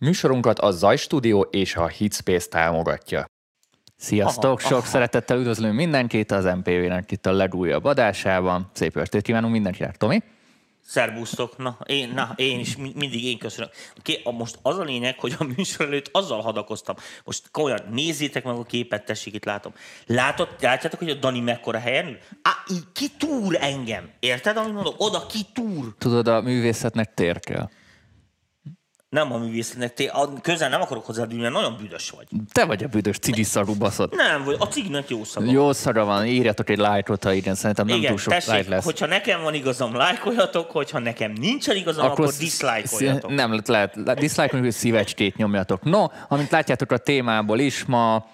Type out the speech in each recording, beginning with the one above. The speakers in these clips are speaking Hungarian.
Műsorunkat a Zaj Studio és a Hitspace támogatja. Sziasztok! Aha, Sok aha. szeretettel üdvözlünk mindenkit az MPV-nek itt a legújabb adásában. Szép estét kívánunk mindenkinek, Tomi! Szerbusztok, na én, na, én is mindig én köszönöm. Ké, most az a lényeg, hogy a műsor előtt azzal hadakoztam. Most komolyan nézzétek meg a képet, tessék, itt látom. Látod, látjátok, hogy a Dani mekkora helyen ül? Á, így kitúr engem. Érted, amit mondok? Oda kitúr. Tudod, a művészetnek tér kell nem a művészetnek, te közel nem akarok hozzád mert nagyon büdös vagy. Te vagy a büdös cigiszarú baszod. Nem, vagy a ciginek jó szaga. Jó szaga van, írjatok egy lájkot, ha igen, szerintem nem igen, túl sok tessék, like lesz. hogyha nekem van igazam, lájkoljatok, hogyha nekem nincsen igazam, akkor, akkor diszlájkoljatok. Nem, lehet, diszlájkoljatok, hogy szívecskét nyomjatok. No, amint látjátok a témából is, ma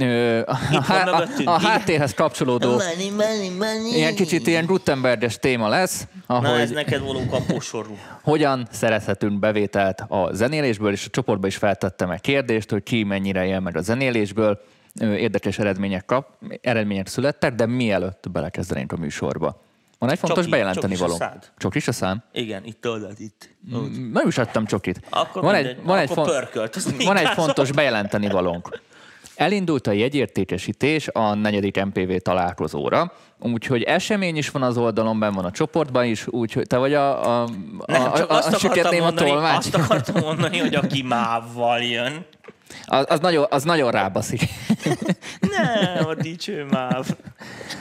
a, a, a háttérhez kapcsolódó money, money, money. ilyen kicsit ilyen Gutenberges téma lesz. Ahogy Na ez neked való kapósorú. Hogyan szerezhetünk bevételt a zenélésből, és a csoportba is feltettem egy kérdést, hogy ki mennyire él meg a zenélésből. Érdekes eredmények, kap, eredmények születtek, de mielőtt belekezdenénk a műsorba. Van egy fontos Csoki, bejelenteni való. Csak is a szám? Igen, itt tőled, itt. Nem is adtam csokit. Akkor van egy, van, egy, fon- pörkölt, van egy fontos bejelenteni valónk. Elindult a jegyértékesítés a negyedik MPV találkozóra, úgyhogy esemény is van az oldalon, benn van a csoportban is, úgyhogy te vagy a, a, a, csak a, azt, a, akartam mondani, a azt akartam mondani, hogy aki mávval jön. Az, az, nagyon, az nagyon rábaszik. Nem, a dicső máv.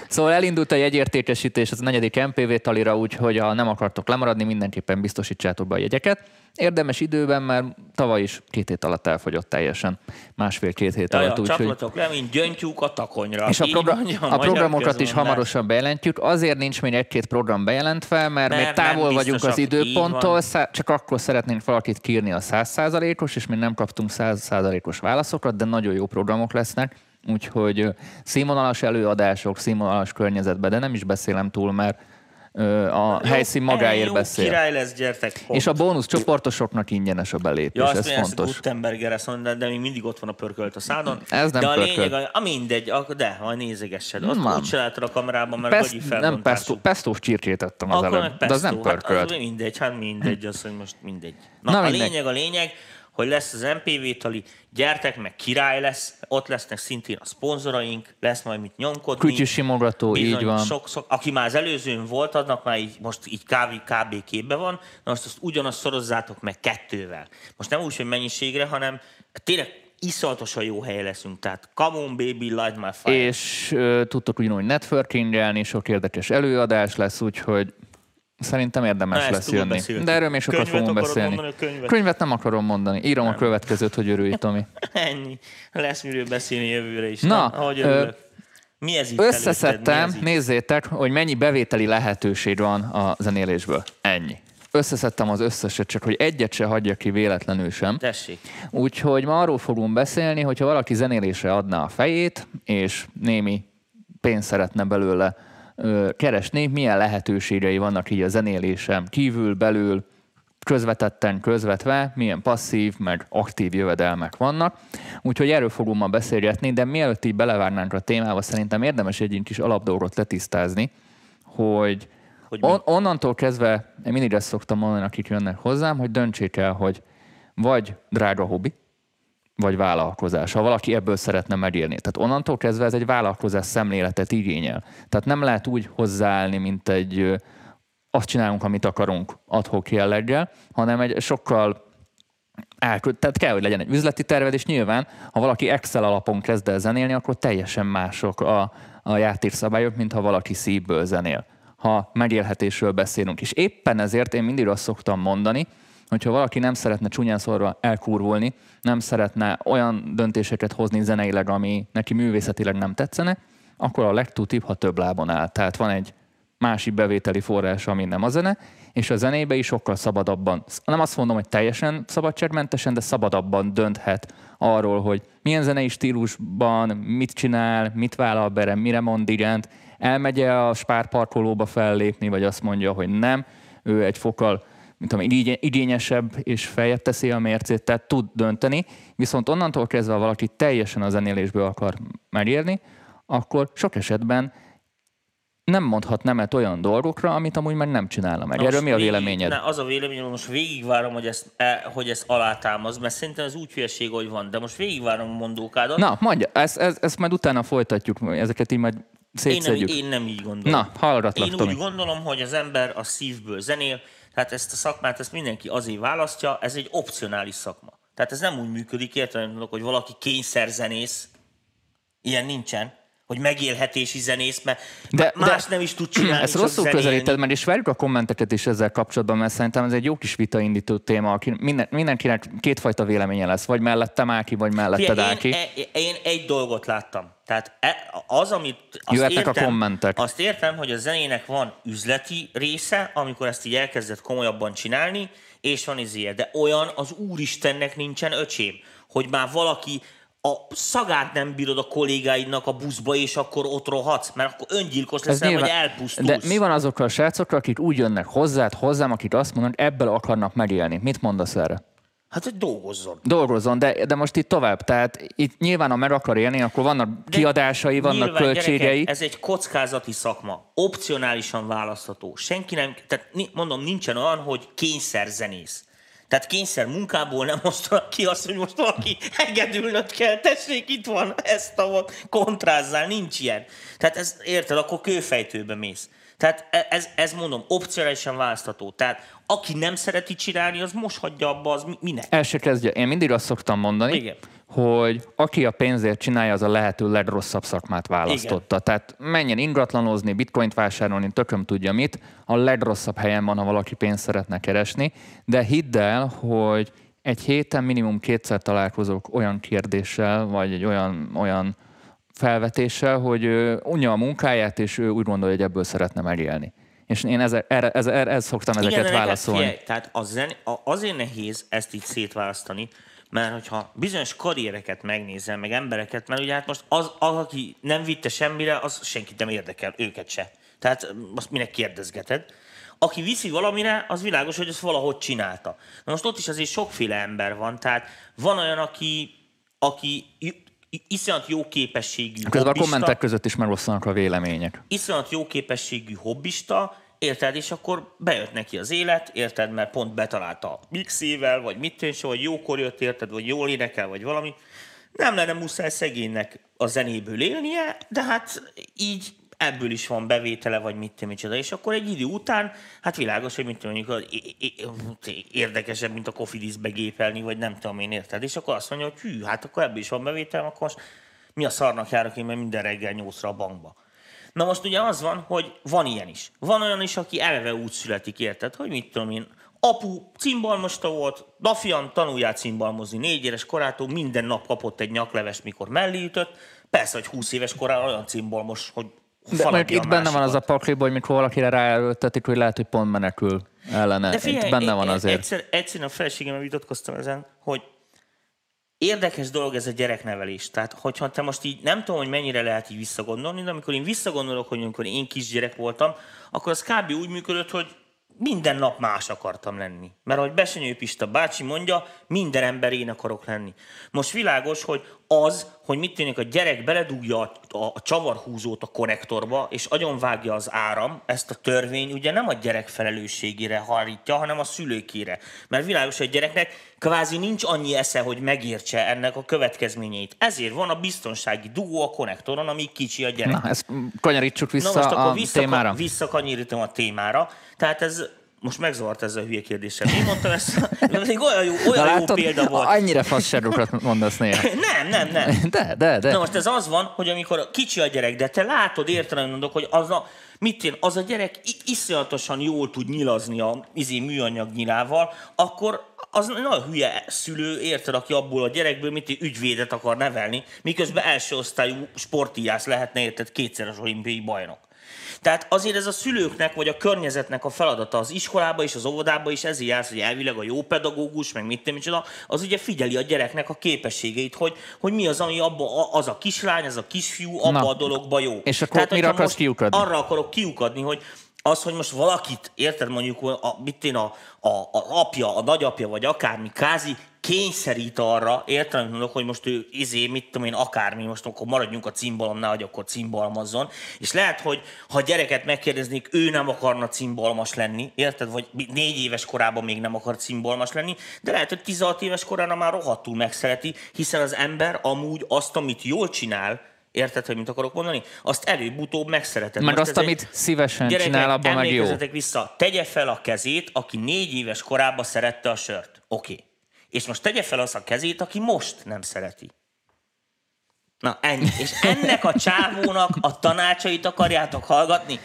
Szóval elindult a jegyértékesítés az a negyedik MPV talira, úgyhogy ha nem akartok lemaradni, mindenképpen biztosítsátok be a jegyeket. Érdemes időben, mert tavaly is két hét alatt elfogyott teljesen. Másfél-két hét alatt. Úgy, Csaplatok le, mint gyöngyúk a takonyra. És a, program, mondjam, a programokat is hamarosan bejelentjük. Azért nincs még egy-két program bejelentve, mert, mert még távol vagyunk az időponttól, csak akkor szeretnénk valakit kírni a százszázalékos, és még nem kaptunk százszázalékos válaszokat, de nagyon jó programok lesznek. Úgyhogy színvonalas előadások, színvonalas környezetben, de nem is beszélem túl, mert a jó, helyszín magáért jó, beszél. király lesz, gyertek. Pont. És a bónusz csoportosoknak ingyenes a belépés, ja, ez fontos. Gutenberger ezt mondja, de még mindig ott van a pörkölt a szádon. Ez nem de a pörkölt. lényeg, a mindegy, a, de, majd nézegessed. Azt nem. úgy csináltad a kamerában, mert Pest, gagyi Nem, pesto, pestós csirkét ettem az előbb, de az nem pörkölt. Hát, az mindegy, hát mindegy, az, hogy most mindegy. Na, Na a mindegy. lényeg, a lényeg, hogy lesz az MPV tali, gyertek, meg király lesz, ott lesznek szintén a szponzoraink, lesz majd mit nyomkodni. Kütyű simogató, így van. Sok, sok, aki már az előzőn volt, adnak már így, most így kb. kb. képbe van, na most azt ugyanazt sorozzátok meg kettővel. Most nem úgy, hogy mennyiségre, hanem tényleg iszonyatosan jó hely leszünk, tehát come on baby, light my fire. És uh, tudtok ugyanúgy networkingelni, sok érdekes előadás lesz, úgyhogy Szerintem érdemes Na, lesz jönni. Beszéltük. De erről még sokat könyvet fogunk beszélni. Mondani, könyvet? könyvet nem akarom mondani. Írom nem. a következőt, hogy örülj, Tomi. Ennyi. Lesz miről beszélni jövőre is. Na, Na ahogy ö, mi ez itt Összeszedtem, ez nézzétek, hogy mennyi bevételi lehetőség van a zenélésből. Ennyi. Összeszedtem az összeset, csak hogy egyet se hagyja ki véletlenül sem. Tessék. Úgyhogy ma arról fogunk beszélni, hogyha valaki zenélésre adná a fejét, és némi pénzt szeretne belőle keresni, milyen lehetőségei vannak így a zenélésem kívül, belül, közvetetten, közvetve, milyen passzív, meg aktív jövedelmek vannak. Úgyhogy erről fogunk ma beszélgetni, de mielőtt így belevárnánk a témába, szerintem érdemes egy kis alapdolgot letisztázni, hogy, hogy on, onnantól kezdve, én mindig ezt szoktam mondani, akik jönnek hozzám, hogy döntsék el, hogy vagy drága hobbi, vagy vállalkozás, ha valaki ebből szeretne megélni. Tehát onnantól kezdve ez egy vállalkozás szemléletet igényel. Tehát nem lehet úgy hozzáállni, mint egy azt csinálunk, amit akarunk adhok jelleggel, hanem egy sokkal elkö- tehát kell, hogy legyen egy üzleti terved, és nyilván, ha valaki Excel alapon kezd el zenélni, akkor teljesen mások a, a játékszabályok, mint ha valaki szívből zenél ha megélhetésről beszélünk. És éppen ezért én mindig azt szoktam mondani, hogyha valaki nem szeretne csúnyán szorva elkurvulni, nem szeretne olyan döntéseket hozni zeneileg, ami neki művészetileg nem tetszene, akkor a legtutibb, ha több lábon áll. Tehát van egy másik bevételi forrás, ami nem a zene, és a zenébe is sokkal szabadabban, nem azt mondom, hogy teljesen szabadságmentesen, de szabadabban dönthet arról, hogy milyen zenei stílusban, mit csinál, mit vállal bele, mire mond igent, elmegye a spárparkolóba fellépni, vagy azt mondja, hogy nem, ő egy fokkal mint tudom, igényesebb és feljebb teszi a mércét, tehát tud dönteni, viszont onnantól kezdve, ha valaki teljesen a zenélésből akar megérni, akkor sok esetben nem mondhat nemet olyan dolgokra, amit amúgy meg nem csinálna meg. Na Erről mi a végig- véleményed? Ne, az a véleményem, most végigvárom, hogy ezt, e, hogy ezt alátámaz, mert szerintem ez úgy hülyeség, hogy van, de most végigvárom a mondókádat. Na, mondja, ezt, ezt, ezt majd utána folytatjuk, ezeket így majd én, nem, szétszedjük. én nem így gondolom. Na, hallgatlak, Én Tomi. úgy gondolom, hogy az ember a szívből zenél, tehát ezt a szakmát ezt mindenki azért választja, ez egy opcionális szakma. Tehát ez nem úgy működik, értelem, hogy valaki kényszerzenész, ilyen nincsen, hogy megélhetési zenész, mert De- más de- nem is tud csinálni, Ezt rosszul közelíted, mert is várjuk a kommenteket is ezzel kapcsolatban, mert szerintem ez egy jó kis vitaindító téma, aki minden, mindenkinek kétfajta véleménye lesz, vagy mellettem Áki, vagy melletted Figyelj, Áki. én, e- én egy dolgot láttam. Tehát e- az, amit... Azt Jöhetnek a értem, kommentek. Azt értem, hogy a zenének van üzleti része, amikor ezt így elkezdett komolyabban csinálni, és van izé, de olyan az Úristennek nincsen öcsém, hogy már valaki a szagát nem bírod a kollégáidnak a buszba, és akkor ott rohadsz, mert akkor öngyilkos leszel, vagy elpusztulsz. De mi van azokkal a srácokkal, akik úgy jönnek hozzád, hozzám, akik azt mondanak, ebből akarnak megélni? Mit mondasz erre? Hát, hogy dolgozzon. Dolgozzon, de, de most itt tovább. Tehát itt nyilván, ha meg akar élni, akkor vannak De kiadásai, vannak nyilván, költségei. Gyerekek, ez egy kockázati szakma, opcionálisan választható. Senki nem, tehát mondom, nincsen olyan, hogy kényszerzenész. Tehát kényszer munkából nem osztanak ki azt, hogy most valaki hegedülnöd kell, tessék, itt van, ezt a kontrázzál, nincs ilyen. Tehát ez, érted, akkor kőfejtőbe mész. Tehát e- ez, ez mondom, opcionálisan választható. Tehát aki nem szereti csinálni, az most hagyja abba, az mi- minek? El se kezdje. Én mindig azt szoktam mondani, Igen. hogy aki a pénzért csinálja, az a lehető legrosszabb szakmát választotta. Tehát menjen ingatlanozni, bitcoint vásárolni, tököm tudja mit, a legrosszabb helyen van, ha valaki pénzt szeretne keresni, de hidd el, hogy egy héten minimum kétszer találkozok olyan kérdéssel, vagy egy olyan, olyan felvetéssel, hogy unja a munkáját, és ő úgy gondolja, hogy ebből szeretne megélni. És én ezzel, erre, ez, erre, ez szoktam ezeket neked válaszolni. Figyelj, tehát a zen, a, azért nehéz ezt így szétválasztani, mert hogyha bizonyos karriereket megnézel, meg embereket, mert ugye hát most az, az aki nem vitte semmire, az senkit nem érdekel, őket se. Tehát mm, azt minek kérdezgeted. Aki viszi valamire, az világos, hogy ezt valahogy csinálta. Na most ott is azért sokféle ember van, tehát van olyan, aki, aki iszonyat jó képességű Közben a hobbista, kommentek között is megosztanak a vélemények. iszonyat jó képességű hobbista, érted, és akkor bejött neki az élet, érted, mert pont betalálta a mixével, vagy mit tűnse, vagy jókor jött, érted, vagy jól énekel, vagy valami. Nem lenne muszáj szegénynek a zenéből élnie, de hát így ebből is van bevétele, vagy mit tudom, micsoda. És akkor egy idő után, hát világos, hogy mit tudom, mondjuk érdekesebb, mint a kofidíszbe gépelni, vagy nem tudom én, érted? És akkor azt mondja, hogy hű, hát akkor ebből is van bevételem, akkor most mi a szarnak járok én, mert minden reggel nyolcra a bankba. Na most ugye az van, hogy van ilyen is. Van olyan is, aki eleve úgy születik, érted, hogy mit tudom én, apu cimbalmosta volt, dafian tanuljál cimbalmozni négy éves korától, minden nap kapott egy nyakleves, mikor mellé ütött. Persze, hogy 20 éves korán olyan cimbalmos, hogy De mondjuk itt benne van az a pakliba, hogy mikor valakire ráerőltetik, hogy lehet, hogy pont menekül ellene. De itt figyelj, benne van e- e- azért. Egyszer, egyszer a feleségemmel vitatkoztam ezen, hogy érdekes dolog ez a gyereknevelés. Tehát, hogyha te most így nem tudom, hogy mennyire lehet így visszagondolni, de amikor én visszagondolok, hogy amikor én kisgyerek voltam, akkor az kb. úgy működött, hogy minden nap más akartam lenni. Mert ahogy Besenyő Pista bácsi mondja, minden ember én akarok lenni. Most világos, hogy az, hogy mit tűnik, a gyerek beledugja a, a, a csavarhúzót a konnektorba, és agyonvágja az áram, ezt a törvény ugye nem a gyerek felelősségére harítja, hanem a szülőkére. Mert világos, hogy a gyereknek kvázi nincs annyi esze, hogy megértse ennek a következményeit. Ezért van a biztonsági dugó a konnektoron, amíg kicsi a gyerek. Na, ezt kanyarítsuk vissza Na most akkor a vissza, témára. visszakanyarítom a témára. Tehát ez most megzavart ez a hülye kérdéssel. Én mondtam ezt, ez egy olyan jó, olyan jó látod, példa volt. annyira fasságokat mondasz néha. Nem, nem, nem. De, de, de. Na most ez az van, hogy amikor kicsi a gyerek, de te látod, értelem mondok, hogy az a, mit én, az a gyerek iszonyatosan jól tud nyilazni a izé műanyag nyilával, akkor az nagyon hülye szülő, érted, aki abból a gyerekből mit ügyvédet akar nevelni, miközben első osztályú sportíjász lehetne, érted, kétszeres olimpiai bajnok. Tehát azért ez a szülőknek, vagy a környezetnek a feladata az iskolába és az óvodába is ezért jársz, hogy elvileg a jó pedagógus, meg mit tudom, micsoda, az ugye figyeli a gyereknek a képességeit, hogy, hogy mi az, ami abba, az a kislány, az a kisfiú, abba Na, a dologba jó. és akkor mire hogyha akarsz kiukadni? Arra akarok kiukadni, hogy az, hogy most valakit, érted mondjuk, a, mit én, a, a, a apja, a nagyapja, vagy akármi kázi kényszerít arra, értem, amit mondok, hogy most ő izé, mit tudom én, akármi, most akkor maradjunk a cimbalomnál, hogy akkor cimbalmazzon, és lehet, hogy ha a gyereket megkérdeznék, ő nem akarna cimbalmas lenni, érted, vagy négy éves korában még nem akar cimbalmas lenni, de lehet, hogy 16 éves korában már rohadtul megszereti, hiszen az ember amúgy azt, amit jól csinál, Érted, hogy mit akarok mondani? Azt előbb-utóbb megszereted. Meg Most azt, amit szívesen gyerekek, csinál, abban meg jó. vissza, tegye fel a kezét, aki négy éves korában szerette a sört. Oké. Okay. És most tegye fel az a kezét, aki most nem szereti. Na ennyi. És ennek a csávónak a tanácsait akarjátok hallgatni?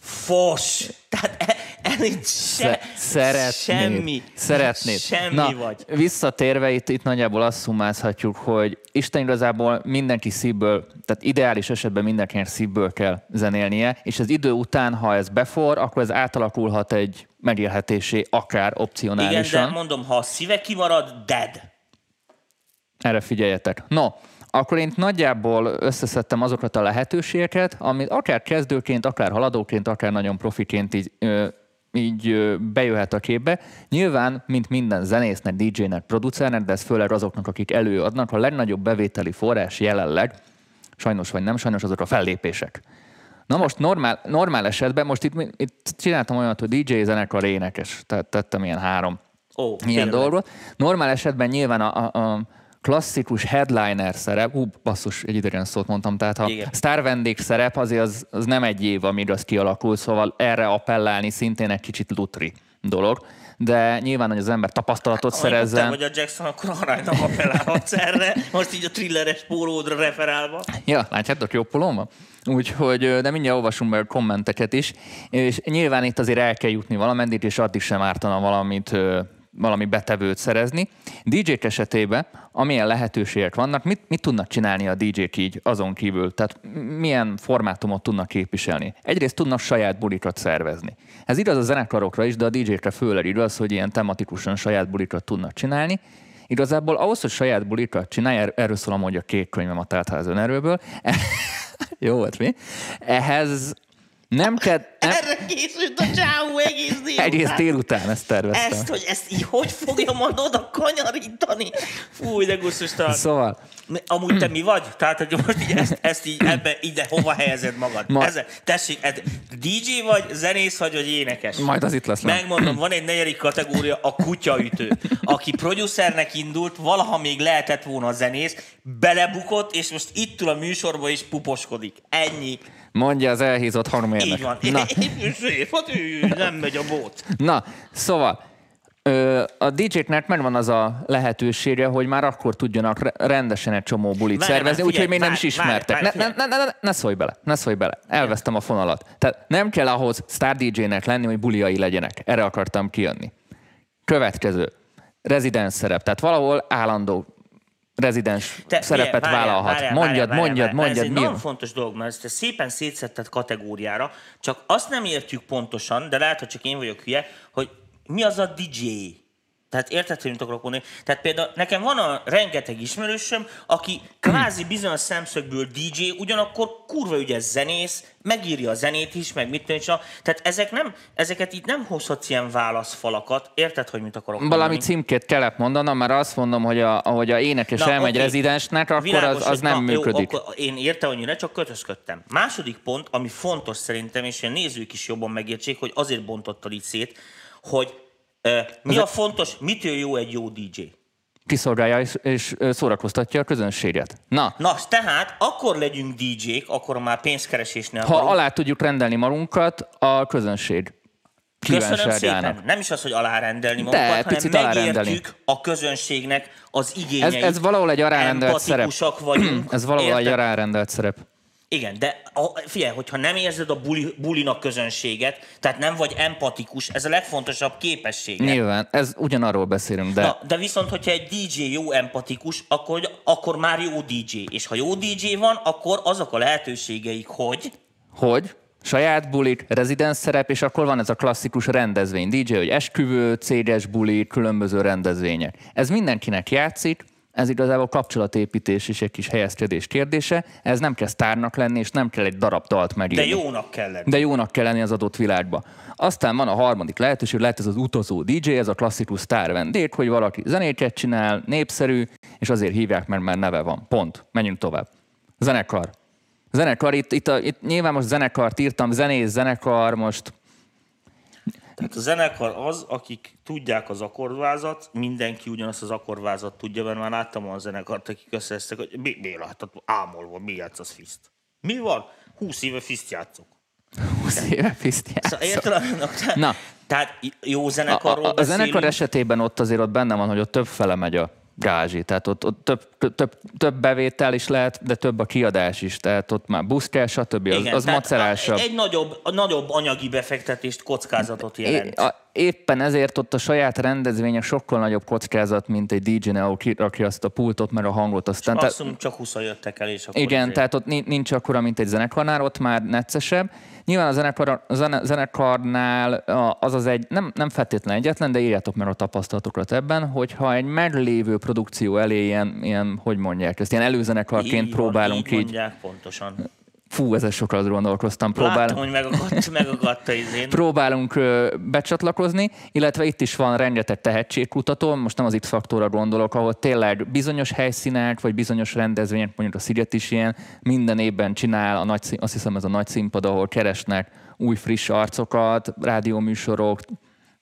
Fos! Tehát e, ez itt se, Szeretnéd. semmi. Szeretnéd. Semmi Na, vagy. Visszatérve itt, itt nagyjából azt szumázhatjuk, hogy Isten igazából mindenki szívből, tehát ideális esetben mindenkinek szívből kell zenélnie, és az idő után, ha ez befor, akkor ez átalakulhat egy megélhetésé, akár opcionálisan. Igen, de mondom, ha a szíve kimarad, dead. Erre figyeljetek. No, akkor én nagyjából összeszedtem azokat a lehetőségeket, amit akár kezdőként, akár haladóként, akár nagyon profiként így, így bejöhet a képbe. Nyilván, mint minden zenésznek, DJ-nek, producernek, de ez főleg azoknak, akik előadnak, a legnagyobb bevételi forrás jelenleg, sajnos vagy nem sajnos, azok a fellépések. Na most normál, normál esetben, most itt, itt csináltam olyat, hogy DJ zenekar énekes, tehát tettem ilyen három oh, ilyen dolgot. Normál esetben nyilván a, a, a klasszikus headliner szerep, ú, basszus, egy idegen szót mondtam, tehát ha Igen. sztár vendég szerep, azért az, az nem egy év, amíg az kialakul, szóval erre appellálni szintén egy kicsit lutri dolog de nyilván, hogy az ember tapasztalatot hát, szerezzen. hogy a Jackson, akkor nem appellálhatsz erre, most így a thrilleres pólódra referálva. Ja, látjátok, jó polóm van? Úgyhogy, de mindjárt olvasunk meg a kommenteket is, és nyilván itt azért el kell jutni valameddig, és addig sem ártana valamit valami betevőt szerezni. DJ-k esetében, amilyen lehetőségek vannak, mit, mit tudnak csinálni a DJ-k így azon kívül? Tehát milyen formátumot tudnak képviselni? Egyrészt tudnak saját bulikat szervezni. Ez igaz a zenekarokra is, de a DJ-kre főleg igaz, hogy ilyen tematikusan saját bulikat tudnak csinálni. Igazából ahhoz, hogy saját bulikat csinálj, er-, erről szól amúgy a kék könyvem a teltház önerőből, jó volt mi? Ehhez nem kell... Nem... Erre készült a csávó egész délután. Egész délután ezt terveztem. Ezt, hogy ezt így hogy fogja majd oda kanyarítani? Fúj, de gusztustalan. Szóval... Amúgy te mi vagy? Tehát, hogy most így ezt, ezt így ebbe, ide hova helyezed magad? Ma... Ezzel, tessék, ez, DJ vagy, zenész vagy, vagy énekes? Majd az itt lesz. Megmondom, van egy negyedik kategória, a kutyaütő. Aki producernek indult, valaha még lehetett volna a zenész, belebukott, és most itt ül a műsorban és puposkodik. Ennyi. Mondja az elhízott harmérnek. Így van. Na. Szép, hát ő nem megy a bót. Na, szóval a DJ-knek megvan az a lehetősége, hogy már akkor tudjanak rendesen egy csomó bulit várj, szervezni, úgyhogy még nem is ismertek. Várj, várj, ne, ne, ne, ne, ne szólj bele, ne szólj bele. Elvesztem a fonalat. Tehát nem kell ahhoz star DJ-nek lenni, hogy buliai legyenek. Erre akartam kijönni. Következő. Rezidens szerep. Tehát valahol állandó rezidens Te, szerepet várjál, vállalhat. Várjál, mondjad, várjál, mondjad, várjál, mondjad. Ez egy nagyon fontos dolog, mert ezt szépen szétszetted kategóriára, csak azt nem értjük pontosan, de lehet, hogy csak én vagyok hülye, hogy mi az a DJ? Tehát érted, hogy mit akarok mondani? Tehát például nekem van a rengeteg ismerősöm, aki kvázi bizonyos szemszögből DJ, ugyanakkor kurva ügyes zenész, megírja a zenét is, meg mit tudom, Tehát ezek nem, ezeket itt nem hozhatsz ilyen válaszfalakat. Érted, hogy mit akarok mondani? Valami címkét kellett mondanom, mert azt mondom, hogy a, ahogy a énekes na, elmegy okay. rezidensnek, akkor Világos, az, az nem na, működik. Jó, akkor én értem annyira, csak kötözködtem. Második pont, ami fontos szerintem, és a nézők is jobban megértsék, hogy azért bontottad így szét, hogy mi a fontos, mitől jó egy jó DJ? kiszolgálja és, és szórakoztatja a közönséget. Na. Na, tehát akkor legyünk DJ-k, akkor már pénzkeresésnél Ha akarunk. alá tudjuk rendelni magunkat a közönség Köszönöm szépen. Nem is az, hogy alárendelni magunkat, De, hanem megértjük a közönségnek az igényeit. Ez, ez valahol egy alárendelt szerep. vagyunk. ez valahol Érted? egy alárendelt szerep. Igen, de a, figyelj, hogyha nem érzed a buli, bulinak közönséget, tehát nem vagy empatikus, ez a legfontosabb képesség. Nyilván, ez ugyanarról beszélünk, de... Na, de viszont, hogyha egy DJ jó empatikus, akkor, akkor már jó DJ. És ha jó DJ van, akkor azok a lehetőségeik, hogy... Hogy? Saját bulik, rezidens szerep, és akkor van ez a klasszikus rendezvény. DJ, hogy esküvő, céges buli, különböző rendezvények. Ez mindenkinek játszik, Ez igazából kapcsolatépítés és egy kis helyezkedés kérdése. Ez nem kell sztárnak lenni, és nem kell egy darab dalt megírni. De jónak kell lenni. De jónak kell lenni az adott világba. Aztán van a harmadik lehetőség, lehet ez az utazó DJ, ez a klasszikus sztár vendég, hogy valaki zenéket csinál, népszerű, és azért hívják, mert már neve van. Pont. Menjünk tovább. Zenekar. Zenekar, itt, itt, a, itt nyilván most zenekart írtam, zenész, zenekar, most Tehát a zenekar az, akik tudják az akkordvázat, mindenki ugyanazt az akkordvázat tudja, mert már láttam olyan zenekart, akik összeeztek, hogy mi, mi láthat, ámolva, mi játszasz fiszt. Mi van? 20 éve fiszt játszok. 20 éve fiszt Szóval érted? Tehát, Na. tehát jó a, zenekarról a, a beszélünk. zenekar esetében ott azért ott benne van, hogy ott több fele megy a gázsi, tehát ott, ott több, több, több, bevétel is lehet, de több a kiadás is, tehát ott már busz kell, stb. Az, Igen, az tehát macerásabb. Egy nagyobb, a nagyobb anyagi befektetést, kockázatot jelent. É, a, éppen ezért ott a saját rendezvények sokkal nagyobb kockázat, mint egy DJ ahol kirakja azt a pultot, mert a hangot aztán... Azt tehát- mondom, csak 20 jöttek el, és akkor igen, azért- tehát ott ni- nincs akkora, mint egy zenekarnál, ott már neccesebb. Nyilván a, zenekar, a zene, zenekarnál az az egy, nem, nem feltétlen egyetlen, de írjátok meg a tapasztalatokat ebben, hogyha egy meglévő produkció elé ilyen, ilyen hogy mondják ezt, ilyen előzenekarként Így van, próbálunk így. így, mondják pontosan. Fú, ezzel sokat gondolkoztam, Próbál... Láttam, hogy megakadt, megakadt a izén. próbálunk ö, becsatlakozni, illetve itt is van rengeteg tehetségkutató, most nem az X-faktorra gondolok, ahol tényleg bizonyos helyszínek, vagy bizonyos rendezvények, mondjuk a Sziget is ilyen, minden évben csinál, a nagy, azt hiszem ez a nagy színpad, ahol keresnek új friss arcokat, rádióműsorok,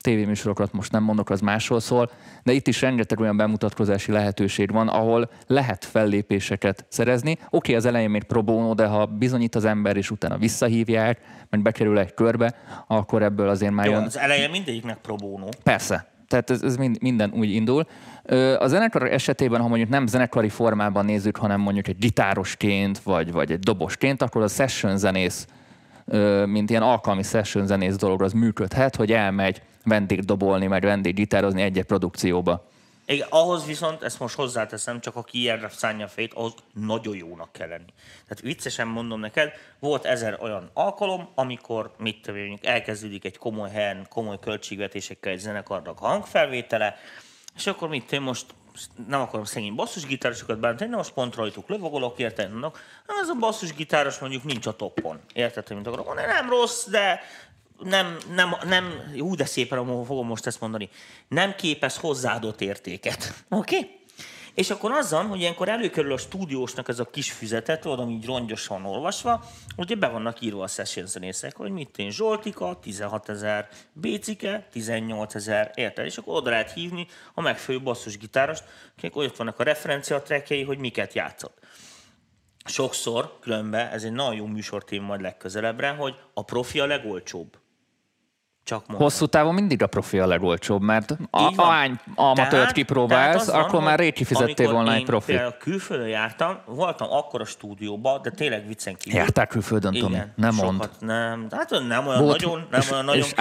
tévéműsorokat most nem mondok, az másról szól, de itt is rengeteg olyan bemutatkozási lehetőség van, ahol lehet fellépéseket szerezni. Oké, az elején még pro bono, de ha bizonyít az ember, és utána visszahívják, vagy bekerül egy körbe, akkor ebből azért már Jó, jön. az eleje mindegyiknek pro bono. Persze. Tehát ez, ez mind, minden úgy indul. A zenekar esetében, ha mondjuk nem zenekari formában nézzük, hanem mondjuk egy gitárosként, vagy, vagy egy dobosként, akkor a session zenész, mint ilyen alkalmi session zenész dolog, az működhet, hogy elmegy vendégdobolni, meg vendéggitározni egy-egy produkcióba. Igen, ahhoz viszont, ezt most hozzáteszem, csak aki ilyenre szánja a fejét, ahhoz nagyon jónak kell lenni. Tehát viccesen mondom neked, volt ezer olyan alkalom, amikor mit tudom elkezdődik egy komoly helyen, komoly költségvetésekkel egy zenekarnak hangfelvétele, és akkor mit én most nem akarom szegény basszusgitárosokat bántani, de most pont rajtuk lövagolok, érted? Mondok, "Na, ez a basszusgitáros mondjuk nincs a toppon. Érted, hogy mit akarok mondani? Nem rossz, de nem, nem, nem, hú, de szépen fogom most ezt mondani, nem képez hozzáadott értéket. Oké? Okay? És akkor azzal, hogy ilyenkor előkerül a stúdiósnak ez a kis füzetet, tudod, ami így rongyosan olvasva, ugye be vannak írva a session zenészek, hogy mit én Zsoltika, 16 ezer, Bécike, 18 ezer, érted? És akkor oda lehet hívni a megfelelő basszusgitárost, akik ott vannak a referencia trackjei, hogy miket játszott. Sokszor, különben, ez egy nagyon jó műsortém majd legközelebbre, hogy a profi a legolcsóbb. Csak mondom. Hosszú távon mindig a profi a legolcsóbb, mert a, ahány amatőrt Tehát- tehát kipróbálsz, van, akkor már rég kifizettél amikor volna egy profi. Például külföldön jártam, voltam akkor a stúdióban, de tényleg viccen kívül. Jártál külföldön, Tomi? Nem sokat mond. Nem, hát nem olyan Volt- nagyon, nem és, olyan nagyon és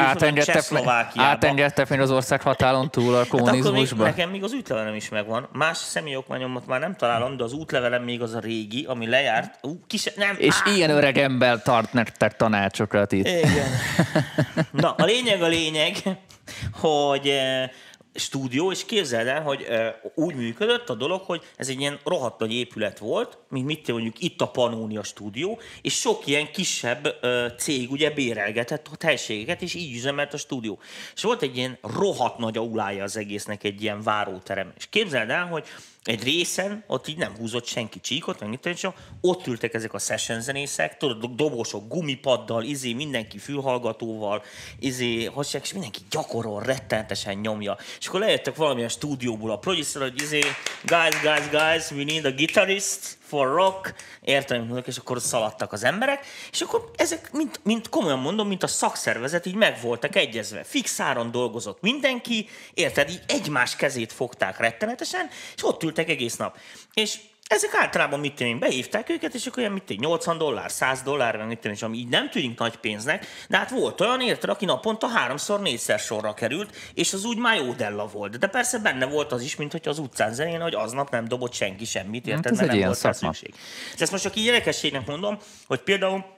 átengedtek, még az ország határon túl a Hát kommunizmusba? nekem még az útlevelem is megvan. Más személyokmányomat már nem találom, de az útlevelem még az a régi, ami lejárt. Ú, kis, nem, és á, ilyen öreg ember tart nektek tanácsokat itt. Igen. Na, a lényeg a lényeg, hogy eh, stúdió, és képzeld el, hogy eh, úgy működött a dolog, hogy ez egy ilyen rohadt nagy épület volt, mint mit mondjuk itt a Panónia stúdió, és sok ilyen kisebb eh, cég ugye bérelgetett ott helységeket, és így üzemelt a stúdió. És volt egy ilyen rohadt nagy aulája az egésznek, egy ilyen váróterem. És képzeld el, hogy egy részen, ott így nem húzott senki csíkot, meg mit tudom, ott ültek ezek a session zenészek, tudod, dobosok gumipaddal, izé, mindenki fülhallgatóval, izé, hasonlók, és mindenki gyakorol, rettenetesen nyomja. És akkor lejöttek valamilyen stúdióból a producer, hogy izé, guys, guys, guys, we need a guitarist for rock, értem, mondok, és akkor szaladtak az emberek, és akkor ezek, mint, mint komolyan mondom, mint a szakszervezet, így meg voltak egyezve. Fix áron dolgozott mindenki, érted, így egymás kezét fogták rettenetesen, és ott ültek egész nap. És ezek általában mit én, behívták őket, és akkor olyan mit én, 80 dollár, 100 dollár, meg mit én, és ami így nem tűnik nagy pénznek, de hát volt olyan, érted, aki naponta háromszor, négyszer sorra került, és az úgy már jó della volt. De persze benne volt az is, mint hogy az utcán zenén, hogy aznap nem dobott senki semmit, érted, ez mert egy nem ilyen volt rá szakma. szükség. És ezt most csak így gyerekességnek mondom, hogy például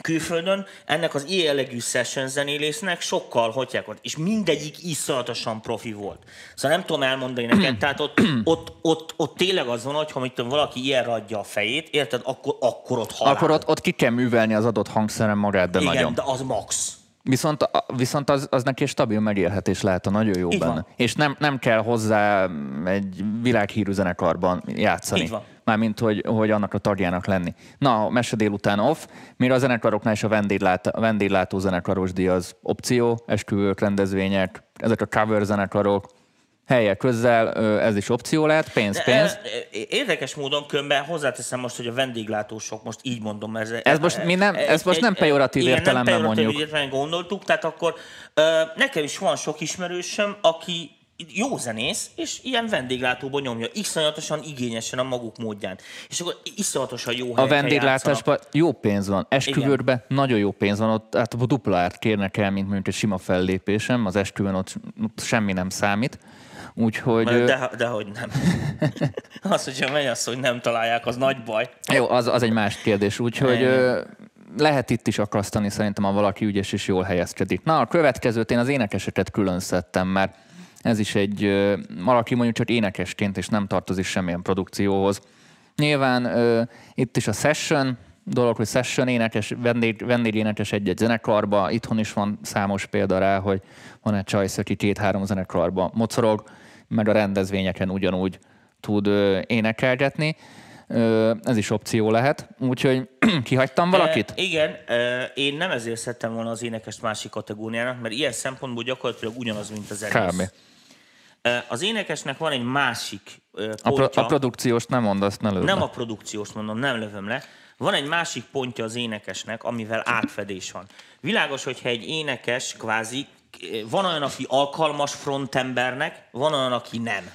külföldön ennek az ilyen jellegű session zenélésznek sokkal hotyák volt, és mindegyik iszonyatosan profi volt. Szóval nem tudom elmondani neked, tehát ott, ott, ott, ott tényleg az van, hogy ha mit tudom, valaki ilyen adja a fejét, érted, akkor, akkor ott halál. Akkor ott, ott ki kell művelni az adott hangszeren magát, de Igen, nagyon. de az max. Viszont, viszont az, az neki stabil megélhetés lehet a nagyon jó Így benne. van. És nem, nem kell hozzá egy világhírű zenekarban játszani. Így van. Mármint, hogy, hogy annak a tagjának lenni. Na, a mese délután off, mire a zenekaroknál is a vendéglát, a vendéglátó zenekaros díj az opció, esküvők, rendezvények, ezek a cover zenekarok, helyek közel, ez is opció lehet, pénz, pénz. Érdekes módon különben hozzáteszem most, hogy a vendéglátósok, most így mondom. Ez, Ez most mi nem- ezt most nem pejoratív értelemben nem mondjuk. értelemben gondoltuk, tehát akkor nekem is van sok ismerősöm, aki jó zenész, és ilyen vendéglátóban nyomja, iszonyatosan igényesen a maguk módján. És akkor iszonyatosan jó A vendéglátásban jó pénz van, esküvőkben nagyon jó pénz van, ott hát a dupla árt kérnek el, mint mondjuk egy sima fellépésem, az esküvőn ott, ott semmi nem számít. Úgyhogy De, de hogy nem. az, hogyha megy az, hogy nem találják, az nagy baj. jó, az, az egy más kérdés. Úgyhogy lehet itt is akasztani szerintem, ha valaki ügyes és jól helyezkedik. Na, a következőt én az énekeseket külön szedtem, mert ez is egy, valaki mondjuk csak énekesként, és nem tartozik semmilyen produkcióhoz. Nyilván itt is a session dolog, hogy session énekes, vendég, vendégénekes egy-egy zenekarba. Itthon is van számos példa rá, hogy van egy csajsz, aki két-három zenekarba mocorog, meg a rendezvényeken ugyanúgy tud énekelgetni. Ez is opció lehet. Úgyhogy kihagytam valakit? E, igen, én nem ezért szedtem volna az énekest másik kategóriának, mert ilyen szempontból gyakorlatilag ugyanaz, mint a zenész. Kb. Az énekesnek van egy másik e, A, pro, pontja, a produkciós nem mondd, azt ne lőd nem a produkciós mondom, nem lövöm le, van egy másik pontja az énekesnek, amivel átfedés van. Világos, hogyha egy énekes kvázi, van olyan, aki alkalmas frontembernek, van olyan, aki nem.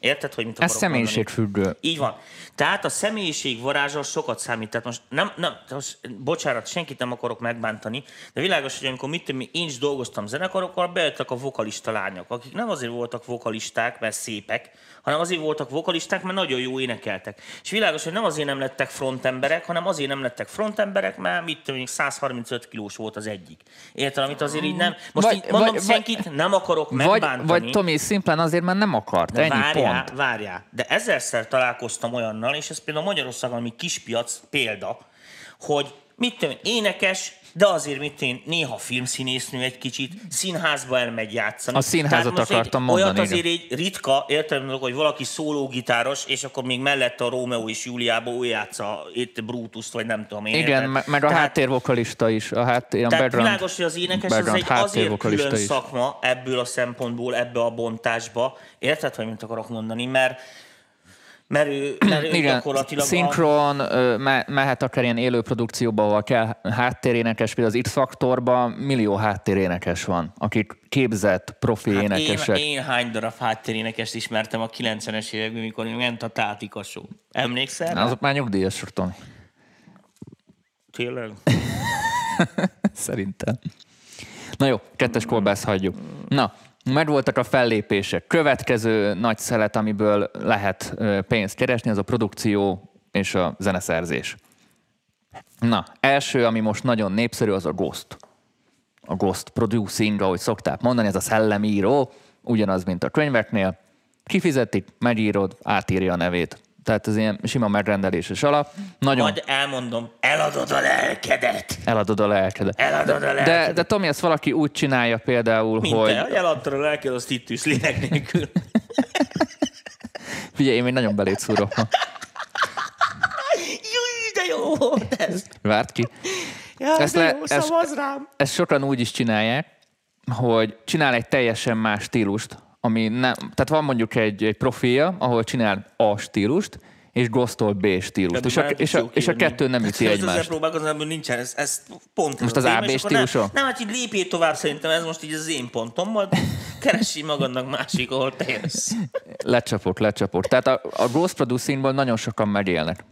Érted, hogy mit Ez akarok mondani? személyiségfüggő. Így van. Tehát a személyiség varázsa sokat számít. Tehát most nem, nem most, bocsánat, senkit nem akarok megbántani, de világos, hogy amikor mit tudom, én is dolgoztam zenekarokkal, bejöttek a vokalista lányok, akik nem azért voltak vokalisták, mert szépek, hanem azért voltak vokalisták, mert nagyon jó énekeltek. És világos, hogy nem azért nem lettek frontemberek, hanem azért nem lettek frontemberek, mert mit tudom, én, 135 kilós volt az egyik. Érted, amit azért így nem. Most Vagy- így mondom, vagy- senkit nem akarok Vagy, megbántani. vagy Tomi szimplán azért, mert nem akart. De Ennyi várjál, pont. várjál. De ezerszer találkoztam olyannal, és ez például Magyarországon, ami kispiac példa, hogy mit tudom, én, énekes, de azért mit én néha filmszínésznő egy kicsit, színházba elmegy játszani. A színházat Tehát akartam egy, mondani, Olyat azért egy ritka, értem, hogy valaki szólógitáros, és akkor még mellette a Rómeó és Júliába ő játsza itt Brutus-t, vagy nem tudom én. Igen, érted? me- meg a Tehát- háttérvokalista is. A háttér, a tehát background, világos, hogy az énekes az egy azért külön is. szakma ebből a szempontból, ebbe a bontásba. Érted, hogy mit akarok mondani? Mert, mert ő, mert ő Igen, gyakorlatilag... a- szinkron, ö, me- mehet akár ilyen élő produkcióba, ahol kell háttérénekes, például az X-Faktorban millió háttérénekes van, akik képzett, profi Hát énekesek. én, én hány darab háttérénekest ismertem a 90-es években, mikor ment a Tátika show. Emlékszel? rá? Azok már nyugdíjasok, Tomi. Tényleg? Szerintem. Na jó, kettes kolbász hagyjuk. Na, megvoltak a fellépések. Következő nagy szelet, amiből lehet pénzt keresni, az a produkció és a zeneszerzés. Na, első, ami most nagyon népszerű, az a Ghost. A Ghost Producing, ahogy szokták mondani, ez a szellemíró, ugyanaz, mint a könyveknél. Kifizetik, megírod, átírja a nevét. Tehát ez ilyen sima megrendeléses alap. Nagyon Majd elmondom, eladod a lelkedet. eladod a lelkedet. Eladod a De, lelkedet. de Tomi, ezt valaki úgy csinálja például, Mint hogy... hogy eladtad a lelked, azt itt ülsz lélek nélkül. Figyelj, én még nagyon belét szúrok. Júj, de jó volt ez. Várt ki. Ja, Ezt de le- jó, ezt- rám. Ezt sokan úgy is csinálják, hogy csinál egy teljesen más stílust, ami nem... Tehát van mondjuk egy, egy profilja, ahol csinál A stílust, és Ghostol B stílust. És a, és, a, és a kettő nem üti Most ezzel egymást. próbálkozom, hogy nincsen, ez, ez pont. Most ez az a AB akkor nem- stílusa? Nem, hát így lépjél tovább szerintem, ez most így az én pontom, majd keressi magadnak másik, ahol te jössz. Lecsapok, lecsapok. Tehát a, a Ghost Producingból nagyon sokan megélnek.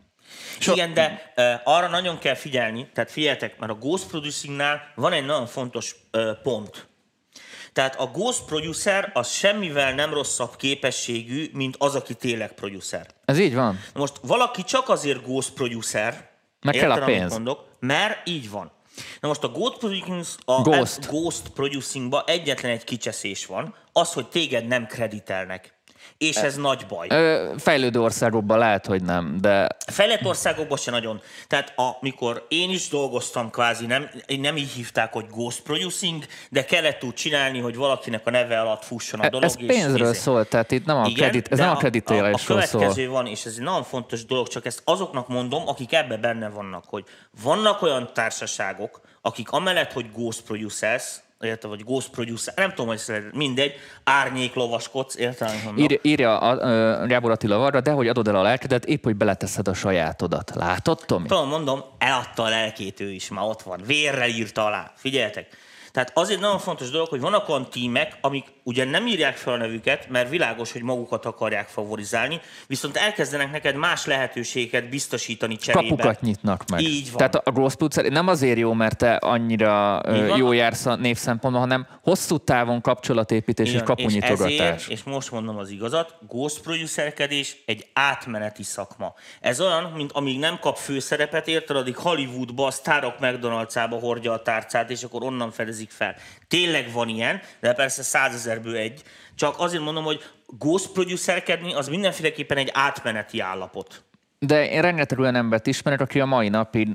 So, Igen, de uh, arra nagyon kell figyelni, tehát figyeljetek, mert a Ghost Producingnál van egy nagyon fontos uh, pont. Tehát a Ghost Producer az semmivel nem rosszabb képességű, mint az, aki tényleg producer. Ez így van. Most valaki csak azért Ghost Producer, Meg kell a pénz. Mondok? Mert így van. Na most a Ghost Producing, a Ghost. Ghost Producingba egyetlen egy kicseszés van, az, hogy téged nem kreditelnek. És ez nagy baj. Ö, fejlődő országokban lehet, hogy nem, de Fejlett országokban se nagyon. Tehát amikor én is dolgoztam kvázi, nem, nem így hívták, hogy Ghost Producing, de kellett úgy csinálni, hogy valakinek a neve alatt fusson a dolog. ez és pénzről izé. szól, tehát itt nem a, kredit, ez nem a A, a kreditálásról szól. következő van, és ez egy nagyon fontos dolog, csak ezt azoknak mondom, akik ebbe benne vannak, hogy vannak olyan társaságok, akik amellett, hogy Ghost Producers, érted, vagy Ghost Producer, nem tudom, hogy ez lehet, mindegy, árnyék lovaskodsz, érted? Ír, írja a, a Gábor Attila varra, de hogy adod el a lelkedet, épp hogy beleteszed a sajátodat. Látod, Tomi? Tudom, mondom, eladta a lelkét ő is, már ott van. Vérrel írta alá. Figyeljetek. Tehát azért nagyon fontos dolog, hogy vannak olyan tímek, amik ugye nem írják fel a nevüket, mert világos, hogy magukat akarják favorizálni, viszont elkezdenek neked más lehetőségeket biztosítani cserébe. Kapukat nyitnak meg. Így van. Tehát a Gross Producer nem azért jó, mert te annyira jó jársz a névszempontból, hanem hosszú távon kapcsolatépítés és Igen, kapunyitogatás. És, ezért, és most mondom az igazat, ghost producerkedés egy átmeneti szakma. Ez olyan, mint amíg nem kap főszerepet, érted, addig Hollywoodba, a sztárok McDonald's-ába hordja a tárcát, és akkor onnan fedezik fel. Tényleg van ilyen, de persze százezerből egy. Csak azért mondom, hogy ghost producerkedni az mindenféleképpen egy átmeneti állapot. De én rengeteg olyan embert ismerek, aki a mai napig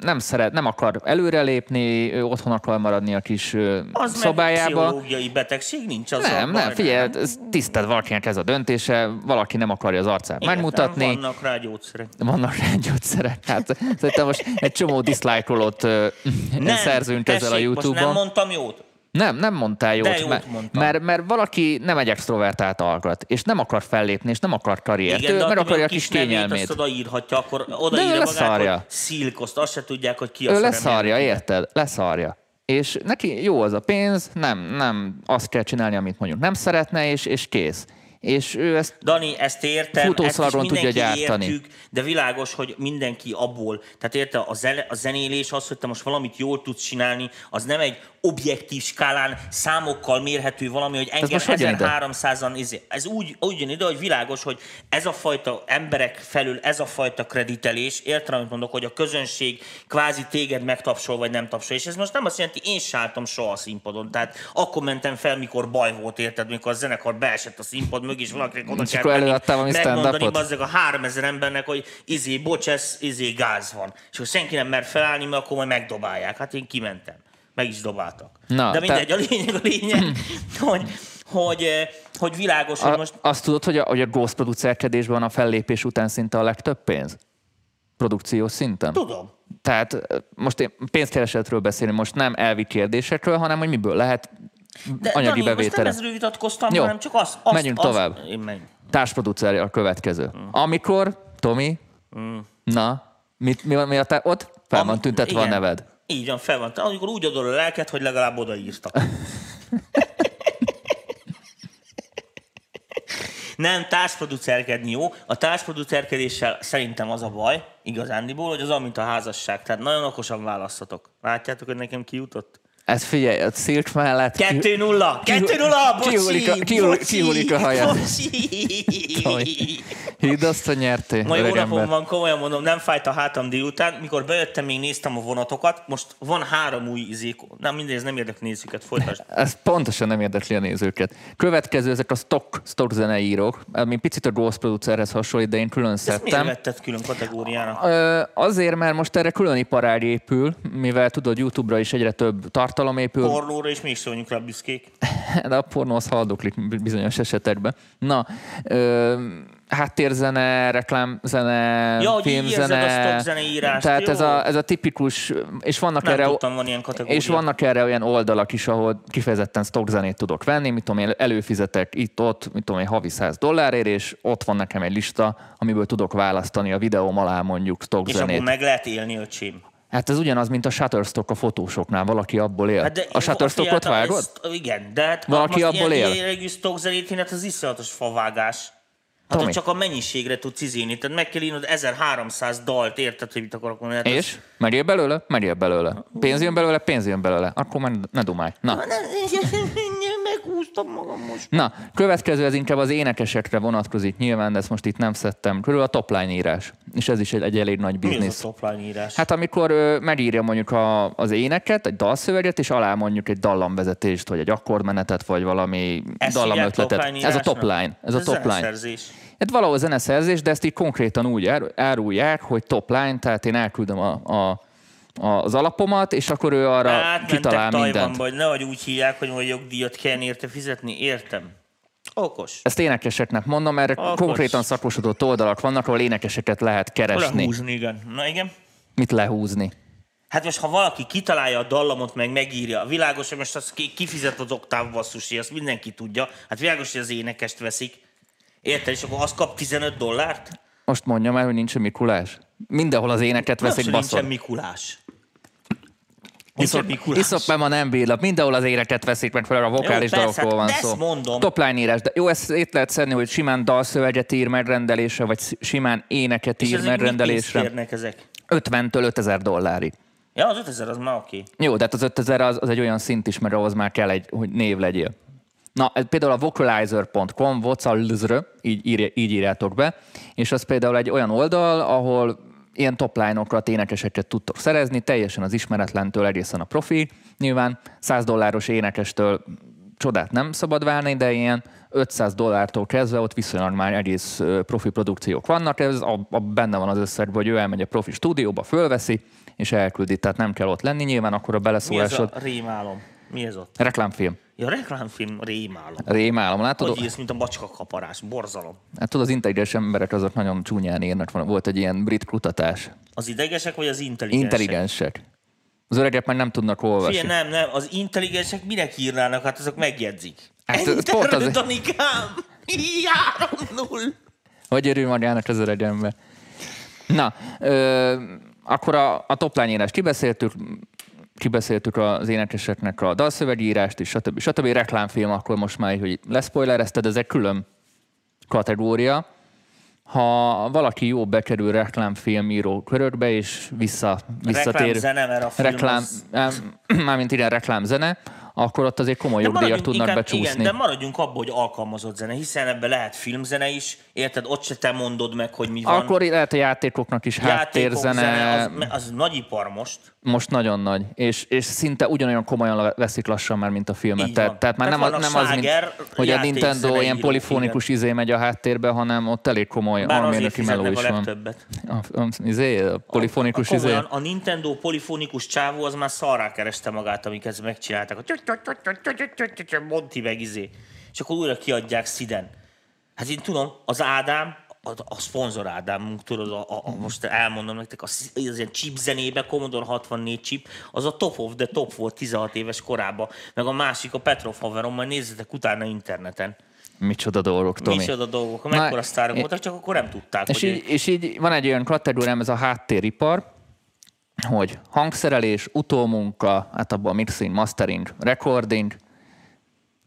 nem szeret, nem akar előrelépni, ő otthon akar maradni a kis Az szobájába. pszichológiai betegség nincs az Nem, nem, figyelj, ez tisztelt valakinek ez a döntése, valaki nem akarja az arcát megmutatni. Vannak rá gyógyszerek. Vannak rá gyógyszerek. Hát szerintem most egy csomó dislike-rolót ö, szerzünk ezzel a tessék, Most YouTube-on. nem mondtam jót. Nem, nem mondtál jót, De jót mert, mondtam. mert, mert valaki nem egy extrovertált alkat, és nem akar fellépni, és nem akar karriert, Igen, ő de meg akarja a kis kényelmét. Azt odaírhatja, akkor odaírja magát, leszarja. hogy szilkoszt, azt se tudják, hogy ki a Ő leszarja, érted? Leszarja. És neki jó az a pénz, nem, nem azt kell csinálni, amit mondjuk nem szeretne, és, és kész. És ő ezt Dani, ezt értem, ezt is Futószalagon tudja mindenki gyártani. értjük, de világos, hogy mindenki abból, tehát érte a, zene, a zenélés, az, hogy te most valamit jól tudsz csinálni, az nem egy objektív skálán számokkal mérhető valami, hogy engem most hogy jön ide? 1300-an, izé- ez úgy, úgy jön ide, hogy világos, hogy ez a fajta emberek felül, ez a fajta kreditelés, értem, amit mondok, hogy a közönség kvázi téged megtapsol, vagy nem tapsol, és ez most nem azt jelenti, én se álltam soha a színpadon, tehát akkor mentem fel, mikor baj volt, érted, mikor a zenekar beesett a színpad mögé, és valakinek oda kell menni, előadtál valami megmondani bazzeg a 3000 embernek, hogy izé, bocs, ez izé gáz van. És akkor senki nem mer felállni, mert akkor majd megdobálják. Hát én kimentem. Meg is dobáltak. Na, De te- mindegy, a lényeg a lényeg, hogy, hogy, eh, hogy világos, hogy a, most azt tudod, hogy a, hogy a ghost producerkedésben a fellépés után szinte a legtöbb pénz? Produkciós szinten? tudom. Tehát ö, most én pénzkeresetről beszélni, most nem elvi kérdésekről, hanem hogy miből lehet De anyagi Dani, most nem bevétele. ezről vitatkoztam, Jó. hanem csak azt. azt Menjünk azt, tovább. Én. Társproducer a következő. Amikor, Tomi, na, mit, mi van, mi a te, ott fel van Ami- tüntetve a igen. neved. Így van, fel van. Amikor úgy adod a lelket, hogy legalább odaírtak. Nem, társproducerkedni jó. A társproducerkedéssel szerintem az a baj, igazándiból, hogy az olyan, mint a házasság. Tehát nagyon okosan választhatok. Látjátok, hogy nekem kijutott? Ez figyelj, a Szilcs mellett... 2-0! 2-0! Bocsi! kihullik a- kihul- bocsi, kihullik a hajad. Bocsi! Hidd azt, hogy nyertél, Ma jó napom van, komolyan mondom, nem fájt a hátam délután. Mikor bejöttem, még néztem a vonatokat. Most van három új izék. Nem, mindegy, ez nem érdek nézőket, folytasd. Ez pontosan nem érdekli a nézőket. Következő ezek a stock, stock zeneírók, ami picit a Ghost Producerhez hasonlít, de én külön Ezt miért szedtem. vetted külön kategóriára? Ö, azért, mert most erre külön iparág épül, mivel tudod, YouTube-ra is egyre több tartalom épül, Pornóra is még szóljunk rá büszkék. de a pornó az haldoklik bizonyos esetekben. Na, ö, háttérzene, reklámzene, Ja, filmzene. a zeneírást, Tehát jó. ez a, ez a tipikus, és vannak Nem erre... tudtam, van ilyen kategória. És vannak erre olyan oldalak is, ahol kifejezetten stock zenét tudok venni, mit tudom én, előfizetek itt-ott, mit tudom én, havi 100 dollárért, és ott van nekem egy lista, amiből tudok választani a videóm alá mondjuk stock És akkor meg lehet élni, öcsém. Hát ez ugyanaz, mint a Shutterstock a fotósoknál, valaki abból él. Hát de a Shutterstockot vágod? ezt- Igen, de hát Valaki most abból ilyen él? jellegű stock zenét, hát az iszonyatos favágás. Hát Tomi. csak a mennyiségre tudsz izélni. Tehát meg kell írnod 1300 dalt, érted, hogy mit akarok mondani? Hát És? Megyél belőle? Megyél belőle. Pénz jön belőle? Pénz jön belőle. Akkor már ne dumálj. Na. Meghúztam magam most. Na, következő, ez inkább az énekesekre vonatkozik nyilván, de ezt most itt nem szedtem. Körül a topline írás. És ez is egy, egy elég nagy Mi ez biznisz. a topline írás? Hát amikor ö, megírja mondjuk a, az éneket, egy dalszöveget, és alá mondjuk egy dallamvezetést, vagy egy akkordmenetet, vagy valami Ezt dallamötletet. topline Ez a topline. Ez a Ez topline. zeneszerzés. Hát valahol zeneszerzés, de ezt így konkrétan úgy ár- árulják, hogy topline, tehát én elküldöm a, a, a, az alapomat, és akkor ő arra Átmentek kitalál mindent. Hogy nehogy úgy hívják, hogy majd jogdíjat kell érte fizetni. Értem. Okos. Ezt énekeseknek mondom, mert Akkor- konkrétan szakosodott oldalak vannak, ahol énekeseket lehet keresni. Húzni, igen. Na igen. Mit lehúzni? Hát most, ha valaki kitalálja a dallamot, meg megírja, világos, hogy most az ki- kifizet az oktáv basszusi, azt mindenki tudja. Hát világos, hogy az énekest veszik. Érted? És akkor az kap 15 dollárt? Most mondjam el, hogy nincsen Mikulás. Mindenhol az éneket veszik, baszol. nincsen Mikulás. Be ma nem bírlak. Mindenhol az éneket veszik, meg fel a vokális Jó, persze, dalokról van hát szó. ezt mondom. Topline írás. De jó, ezt szét lehet szedni, hogy simán dalszöveget ír megrendelésre, vagy simán éneket És ír pénzt megrendelésre. ezek? 50-től 5000 dollárig. Ja, az 5000 az már oké. Jó, de hát az 5000 az, az egy olyan szint is, mert ahhoz már kell egy, hogy név legyél. Na, például a vocalizer.com, vocalizr, így, írja, így írjátok be, és az például egy olyan oldal, ahol ilyen topline-okat, énekeseket tudtok szerezni, teljesen az ismeretlentől egészen a profi. Nyilván 100 dolláros énekestől csodát nem szabad várni, de ilyen 500 dollártól kezdve ott viszonylag már egész profi produkciók vannak. Ez a, a, benne van az összegben, hogy ő elmegy a profi stúdióba, fölveszi, és elküldi, tehát nem kell ott lenni. Nyilván akkor a Mi ez beleszólásod. a rémálom? Mi ez ott? Reklámfilm. Ja, reklámfilm rémálom. Rémálom, látod? Hogy írsz, mint a bacska kaparás, borzalom. Hát tudod, az intelligens emberek azok nagyon csúnyán írnak. Volt egy ilyen brit kutatás. Az idegesek vagy az intelligensek? Intelligensek. Az öregek már nem tudnak olvasni. Figyelj, nem, nem, az intelligensek minek írnának? Hát azok megjegyzik. Hát ez pont az- Danikám! 3-0! Hogy örül magának az öreg ember. Na, ö, akkor a, a toplányírást kibeszéltük, kibeszéltük az énekeseknek a dalszövegírást is, stb. stb. Reklámfilm, akkor most már, hogy leszpoilerezted, ez egy külön kategória. Ha valaki jó bekerül reklámfilmíró körökbe, és vissza, visszatér... Reklámzene, mert a film reklám, az- mármint igen, reklámzene, akkor ott azért komoly maradjunk tudnak inkább- becsúszni. Igen, de maradjunk abban, hogy alkalmazott zene, hiszen ebben lehet filmzene is, érted? Ott se te mondod meg, hogy mi van. Akkor lehet a játékoknak is Játékok, háttérzene, zene, az, az nagy ipar most. most nagyon nagy, és, és szinte ugyanolyan komolyan veszik lassan már, mint a filmet. Tehát, tehát már Tehát nem, a, nem az, mint, hogy a Nintendo ilyen polifonikus izé megy a háttérbe, hanem ott elég komoly Bár almérnöki meló is a van. A, a, izé, a polifonikus a, izé. komolyan, a Nintendo polifonikus csávó az már szarrá kereste magát, amik ezt megcsinálták. A Monty meg izé. És akkor újra kiadják Sziden. Hát én tudom, az Ádám, a, a szponzor Ádám, tudod, a, a, a, most elmondom nektek, az, az ilyen chip zenébe, Commodore 64 chip, az a top of the top volt 16 éves korában. Meg a másik, a Petrov haverom, majd nézzetek utána interneten. Micsoda dolgok, Tomi. Micsoda dolgok, mekkora sztárok voltak, csak akkor nem tudták, És hogy így, és így van egy olyan kategóriám, ez a háttéripar, hogy hangszerelés, utómunka, hát abban mixing, mastering, recording,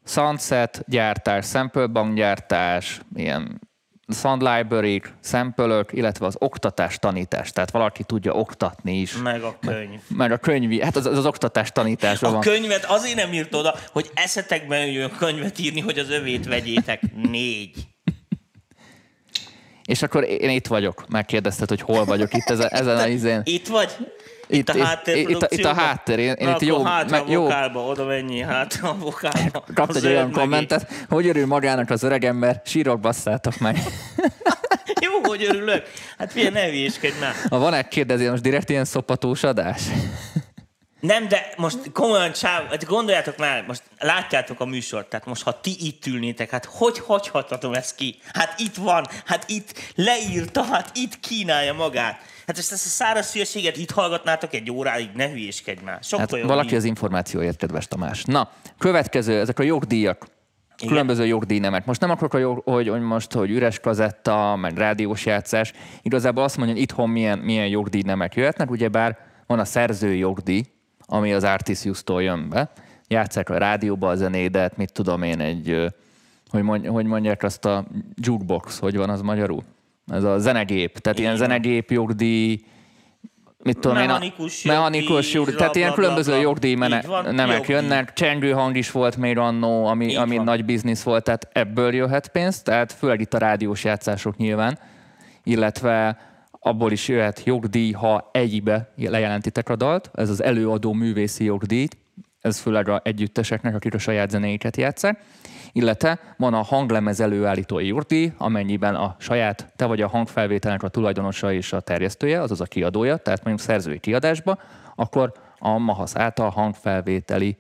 soundset gyártás, samplebank gyártás, ilyen sound library sample illetve az oktatás, tanítás. Tehát valaki tudja oktatni is. meg a könyv. Meg a könyvi, hát az, az, az oktatás tanításban A van. könyvet azért nem írt oda, hogy eszetekben jöjjön könyvet írni, hogy az övét vegyétek. Négy. És akkor én itt vagyok. Megkérdezted, hogy hol vagyok itt ezen, ezen a izén. Itt vagy? Itt- Itt, a háttér itt a- itt a háttér. Én- én itt jó- hátra meg- a jó- vokálba, oda mennyi, hátra a vokálba. Kapsz Az egy olyan kommentet, hogy örül magának az öreg ember, sírok basszátok meg. így. Jó, hogy örülök. Hát figyelj, ne hülyéskedj már. Ha van egy kérdezi, most direkt ilyen szopatós adás? Nem, de most komolyan csáv, hát gondoljátok már, most látjátok a műsort, tehát most ha ti itt ülnétek, hát hogy hagyhathatom ezt ki? Hát itt van, hát itt leírta, hát itt kínálja magát. Hát ezt, ezt a száraz hülyeséget itt hallgatnátok egy óráig, ne hülyéskedj már. Sokkal Hát valaki így. az információért, kedves Tamás. Na, következő, ezek a jogdíjak. Igen. Különböző jogdíjnemek. Most nem akarok, jog, hogy, hogy most, hogy üres kazetta, meg rádiós játszás. Igazából azt mondja, hogy itthon milyen, milyen jogdíjnemek jöhetnek. Ugyebár van a szerzői jogdíj, ami az Artisius-tól jön be. Játszák a rádióba a zenédet, mit tudom én, egy, hogy, mond, hogy mondják azt a jukebox, hogy van az magyarul? Ez a zenegép. Tehát ilyen Igen. zenegép jogdíj, mit tudom Mechanikus én, a mechanikus jogdíj, tehát ilyen különböző jogdíj Így van, nemek jogdíj. jönnek, csengő hang is volt még annó, ami, Így ami van. nagy biznisz volt, tehát ebből jöhet pénz, tehát főleg itt a rádiós játszások nyilván, illetve abból is jöhet jogdíj, ha egybe lejelentitek a dalt, ez az előadó művészi jogdíj, ez főleg a együtteseknek, akik a saját zenéiket játszák, illetve van a hanglemez előállítói jogdíj, amennyiben a saját, te vagy a hangfelvételnek a tulajdonosa és a terjesztője, azaz a kiadója, tehát mondjuk szerzői kiadásba, akkor a Mahasz által hangfelvételi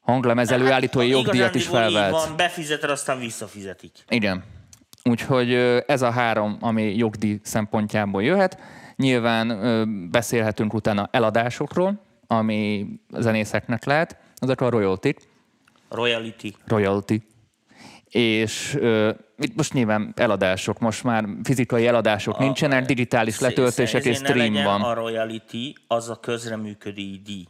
hanglemez előállítói Hát, jogdíjat is igazándiból így. Van, befizeted, aztán visszafizetik. Igen. Úgyhogy ez a három, ami jogdíj szempontjából jöhet. Nyilván beszélhetünk utána eladásokról, ami zenészeknek lehet. Ezek a royalty, Royalty. royalty. És ö, itt most nyilván eladások, most már fizikai eladások A- nincsenek, digitális letöltések és stream van. A royalty az a közreműködői díj.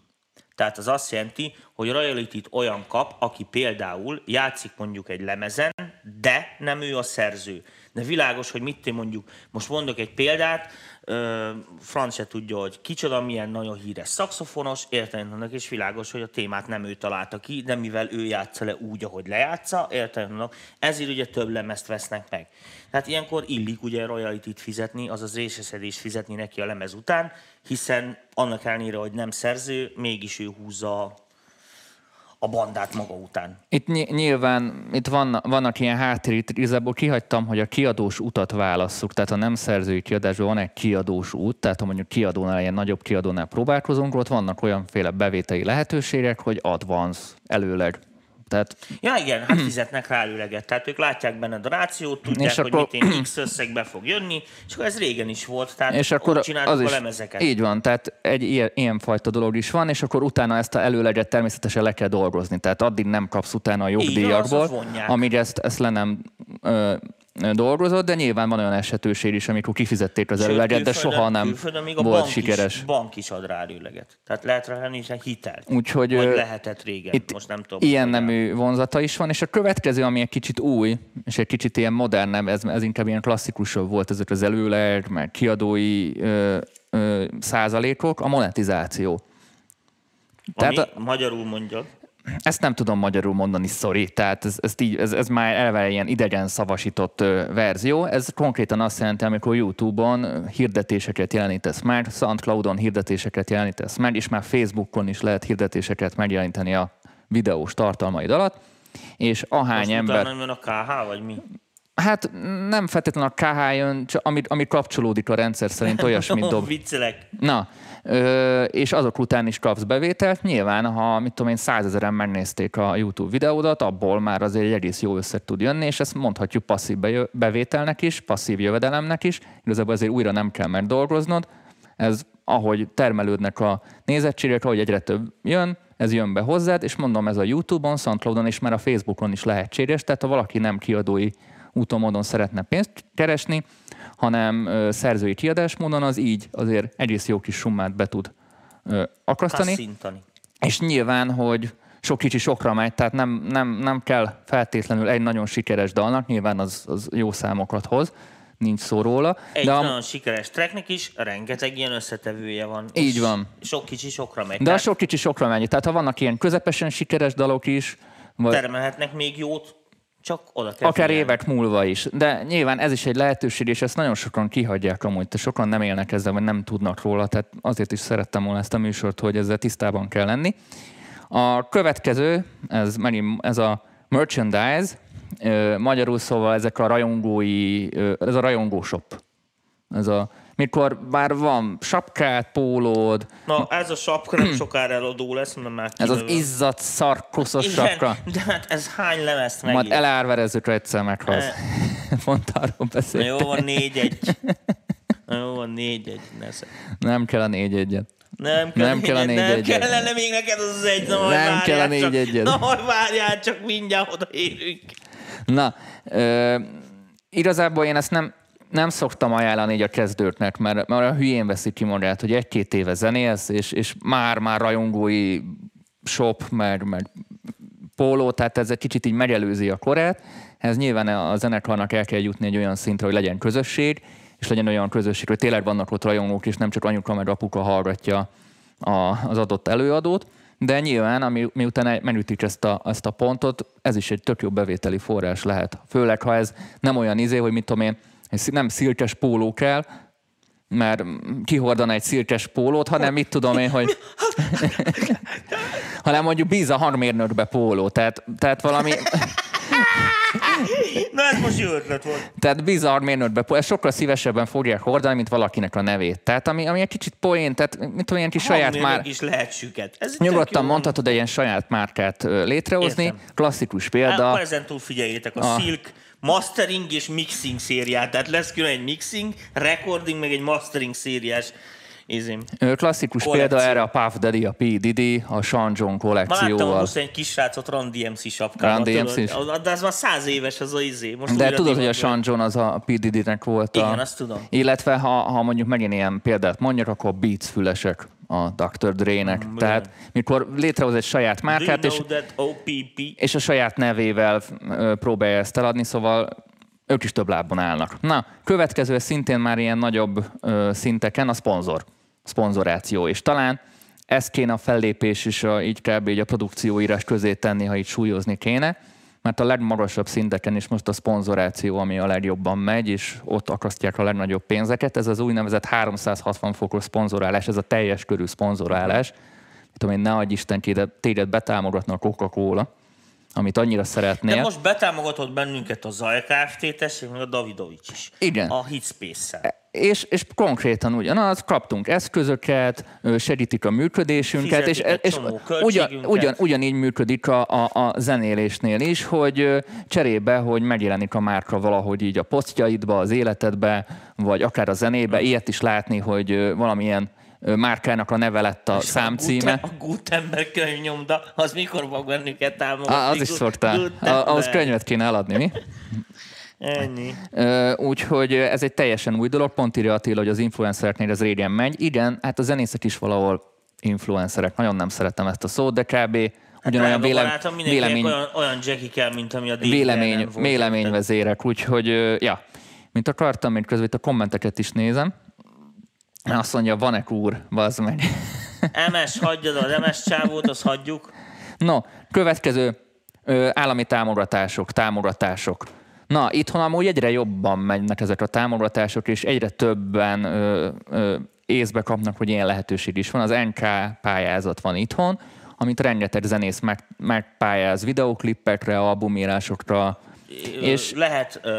Tehát az azt jelenti, hogy royalty olyan kap, aki például játszik mondjuk egy lemezen, de nem ő a szerző. De világos, hogy mit mondjuk, most mondok egy példát, ö, Franc se tudja, hogy kicsoda, milyen nagyon híres szakszofonos, értelemnek, és világos, hogy a témát nem ő találta ki, de mivel ő játsza le úgy, ahogy lejátsza, értelemnek, ezért ugye több lemezt vesznek meg. Tehát ilyenkor illik ugye royalty-t fizetni, azaz részeszedést fizetni neki a lemez után, hiszen annak ellenére, hogy nem szerző, mégis ő húzza a- bandát maga után. Itt ny- nyilván itt van, vannak ilyen háttér, igazából kihagytam, hogy a kiadós utat válasszuk, tehát a nem szerzői kiadásban van egy kiadós út, tehát ha mondjuk kiadónál, ilyen nagyobb kiadónál próbálkozunk, ott vannak olyanféle bevételi lehetőségek, hogy advance, előleg. Tehát Ja igen, hát fizetnek rá előleget. Tehát ők látják benned a rációt, tudják, És hogy akkor- mit én X összegbe fog jönni, és akkor ez régen is volt, tehát és akkor csináltuk az a is, lemezeket. így van, tehát egy ilyen, ilyen fajta dolog is van, és akkor utána ezt a előleget természetesen le kell dolgozni, tehát addig nem kapsz utána a jogdíjakból, amíg ezt, ezt le nem ö, ö, dolgozod, de nyilván van olyan esetőség is, amikor kifizették az előleget, de soha nem külföldön még a volt bank sikeres. Is, bank is ad rá előleget. Tehát lehet rá egy hitelt. Úgyhogy Vagy lehetett régen, itt most nem tudom. ilyen nemű vonzata is van, és a következő, ami egy kicsit új, és egy kicsit ilyen modernebb, ez, ez inkább ilyen klasszikusabb volt, ezek az előleg, meg kiadói ö, ö, százalékok, a monetizáció. Ami Tehát magyarul mondja. Ezt nem tudom magyarul mondani, sorry. Tehát ez, ez, így, ez, ez már eleve ilyen idegen szavasított verzió. Ez konkrétan azt jelenti, amikor YouTube-on hirdetéseket jelenítesz meg, SoundCloud-on hirdetéseket jelenítesz meg, és már Facebookon is lehet hirdetéseket megjeleníteni a videós tartalmaid alatt. És ahány Most ember... utána jön a KH, vagy mi? Hát nem feltétlenül a KH jön, csak ami, ami kapcsolódik a rendszer szerint olyasmit dob. Viccelek. Na, ö, és azok után is kapsz bevételt. Nyilván, ha mit tudom én, százezeren megnézték a YouTube videódat, abból már azért egy egész jó összeg tud jönni, és ezt mondhatjuk passzív bevételnek is, passzív jövedelemnek is. Igazából azért újra nem kell megdolgoznod. Ez ahogy termelődnek a nézettségek, ahogy egyre több jön, ez jön be hozzád, és mondom, ez a YouTube-on, Soundcloud-on és már a Facebookon is lehetséges, tehát ha valaki nem kiadói úton módon szeretne pénzt keresni, hanem szerzői kiadásmódon, az így azért egész jó kis summát be tud akasztani. Kasszintani. És nyilván, hogy sok kicsi sokra megy, tehát nem, nem, nem kell feltétlenül egy nagyon sikeres dalnak, nyilván az, az jó számokat hoz, nincs szó róla. Egy de, a, nagyon sikeres tracknek is rengeteg ilyen összetevője van. Így van. Sok kicsi sokra megy. de a Tehát sok kicsi sokra megy. Tehát ha vannak ilyen közepesen sikeres dalok is, vagy termelhetnek még jót, csak oda kell akár figyelni. évek múlva is. De nyilván ez is egy lehetőség, és ezt nagyon sokan kihagyják amúgy, de sokan nem élnek ezzel, vagy nem tudnak róla, tehát azért is szerettem volna ezt a műsort, hogy ezzel tisztában kell lenni. A következő, ez, megint ez a merchandise, magyarul szóval ezek a rajongói, ez a rajongó shop. Ez a, mikor már van sapkát, pólód, Na, ez a sapka nem sokára eladó lesz, mert már ez az izzadt, szarkoszos Igen, sapka. de hát ez hány lemezt Majd megír? elárverezzük egyszer meghoz. Pont arról Na beszél. jó, van négy-egy. Jó, van négy-egy. Nesze. Nem kell a négy egyet. Nem, kell Nem kell a négy, nem egyet. kellene még neked az az egy, na majd Nem kell a négy csak, egyet. Na majd várjál csak, mindjárt odaérünk. Na, ö, igazából én ezt nem, nem szoktam ajánlani így a kezdőknek, mert, mert a hülyén veszi ki magát, hogy egy-két éve zenélsz, és, és már-már rajongói shop, meg, meg póló, tehát ez egy kicsit így megelőzi a korát. Ez nyilván a zenekarnak el kell jutni egy olyan szintre, hogy legyen közösség, és legyen olyan közösség, hogy tényleg vannak ott rajongók, és nem csak anyuka meg apuka hallgatja a, az adott előadót. De nyilván, ami, miután megütik ezt a, ezt a pontot, ez is egy tök jó bevételi forrás lehet. Főleg, ha ez nem olyan izé, hogy mit tudom én, nem szilkes póló kell, mert kihordana egy szilkes pólót, hanem mit tudom én, hogy hanem mondjuk bíz a harmérnökbe póló, tehát, tehát valami... Na ez most jó ötlet volt. Tehát bizarr mérnötbe, ezt sokkal szívesebben fogják hordani, mint valakinek a nevét. Tehát ami, ami egy kicsit poén, tehát mint ilyen kis saját már... is lehet süket. Ez Nyugodtan mondhatod egy ilyen saját márkát létrehozni. Értem. Klasszikus példa. Akkor ezen túl figyeljétek, a, a Silk mastering és mixing szériát. Tehát lesz külön egy mixing, recording, meg egy mastering szériás izim. Klasszikus Kollekció. példa erre a Puff Daddy, a P. Diddy, a Sean John kollekcióval. Ma láttam most egy kis srácot Run DMC sapkában. Run DMC De ez már száz éves az a izé. Most De tudod, hogy a Sean John az a P. Diddy-nek volt. Igen, a... azt tudom. Illetve ha, ha mondjuk megint ilyen példát mondjak, akkor Beats fülesek a Dr. Dre-nek. Mm, Tehát mikor létrehoz egy saját márkát, és, és a saját nevével próbálja ezt eladni, szóval ők is több lábon állnak. Na, következő szintén már ilyen nagyobb ö, szinteken a szponzor, szponzoráció, és talán ez kéne a fellépés is a, így kb. Így a produkcióírás közé tenni, ha így súlyozni kéne, mert a legmagasabb szinteken is most a szponzoráció, ami a legjobban megy, és ott akasztják a legnagyobb pénzeket. Ez az úgynevezett 360 fokos szponzorálás, ez a teljes körű szponzorálás. Tudom én, ne adj Isten, téged betámogatna a Coca-Cola amit annyira szeretnél. De most betámogatott bennünket a Zaj Kft. tessék, meg a Davidovics is. Igen. A Hitspace-szel. És, és konkrétan ugyanaz, kaptunk eszközöket, segítik a működésünket, és, és ugyan, ugyan, ugyanígy működik a, a, a zenélésnél is, hogy cserébe, hogy megjelenik a márka valahogy így a posztjaidba, az életedbe, vagy akár a zenébe, ilyet is látni, hogy valamilyen márkának a neve lett a És számcíme. A Gutenberg könyvnyomda, az mikor fog bennünket támogatni? Ah, az is szoktál. Ahhoz könyvet kéne eladni, mi? Ennyi. Úgyhogy ez egy teljesen új dolog, pont írja Attila, hogy az influencereknél ez régen megy. Igen, hát a zenészek is valahol influencerek. Nagyon nem szeretem ezt a szót, de kb. Hát ugyanolyan vélem, vélemény, olyan, olyan kell, mint ami a vélemény, véleményvezérek, úgyhogy ja, mint akartam, mint közben itt a kommenteket is nézem. Azt mondja, van-e úr, bazd meg. MS, hagyjad az MS csávót, azt hagyjuk. No, következő ö, állami támogatások, támogatások. Na, itthon amúgy egyre jobban mennek ezek a támogatások, és egyre többen ö, ö, észbe kapnak, hogy ilyen lehetőség is van. Az NK pályázat van itthon, amit rengeteg zenész meg, megpályáz videoklippekre, albumírásokra, és lehet uh,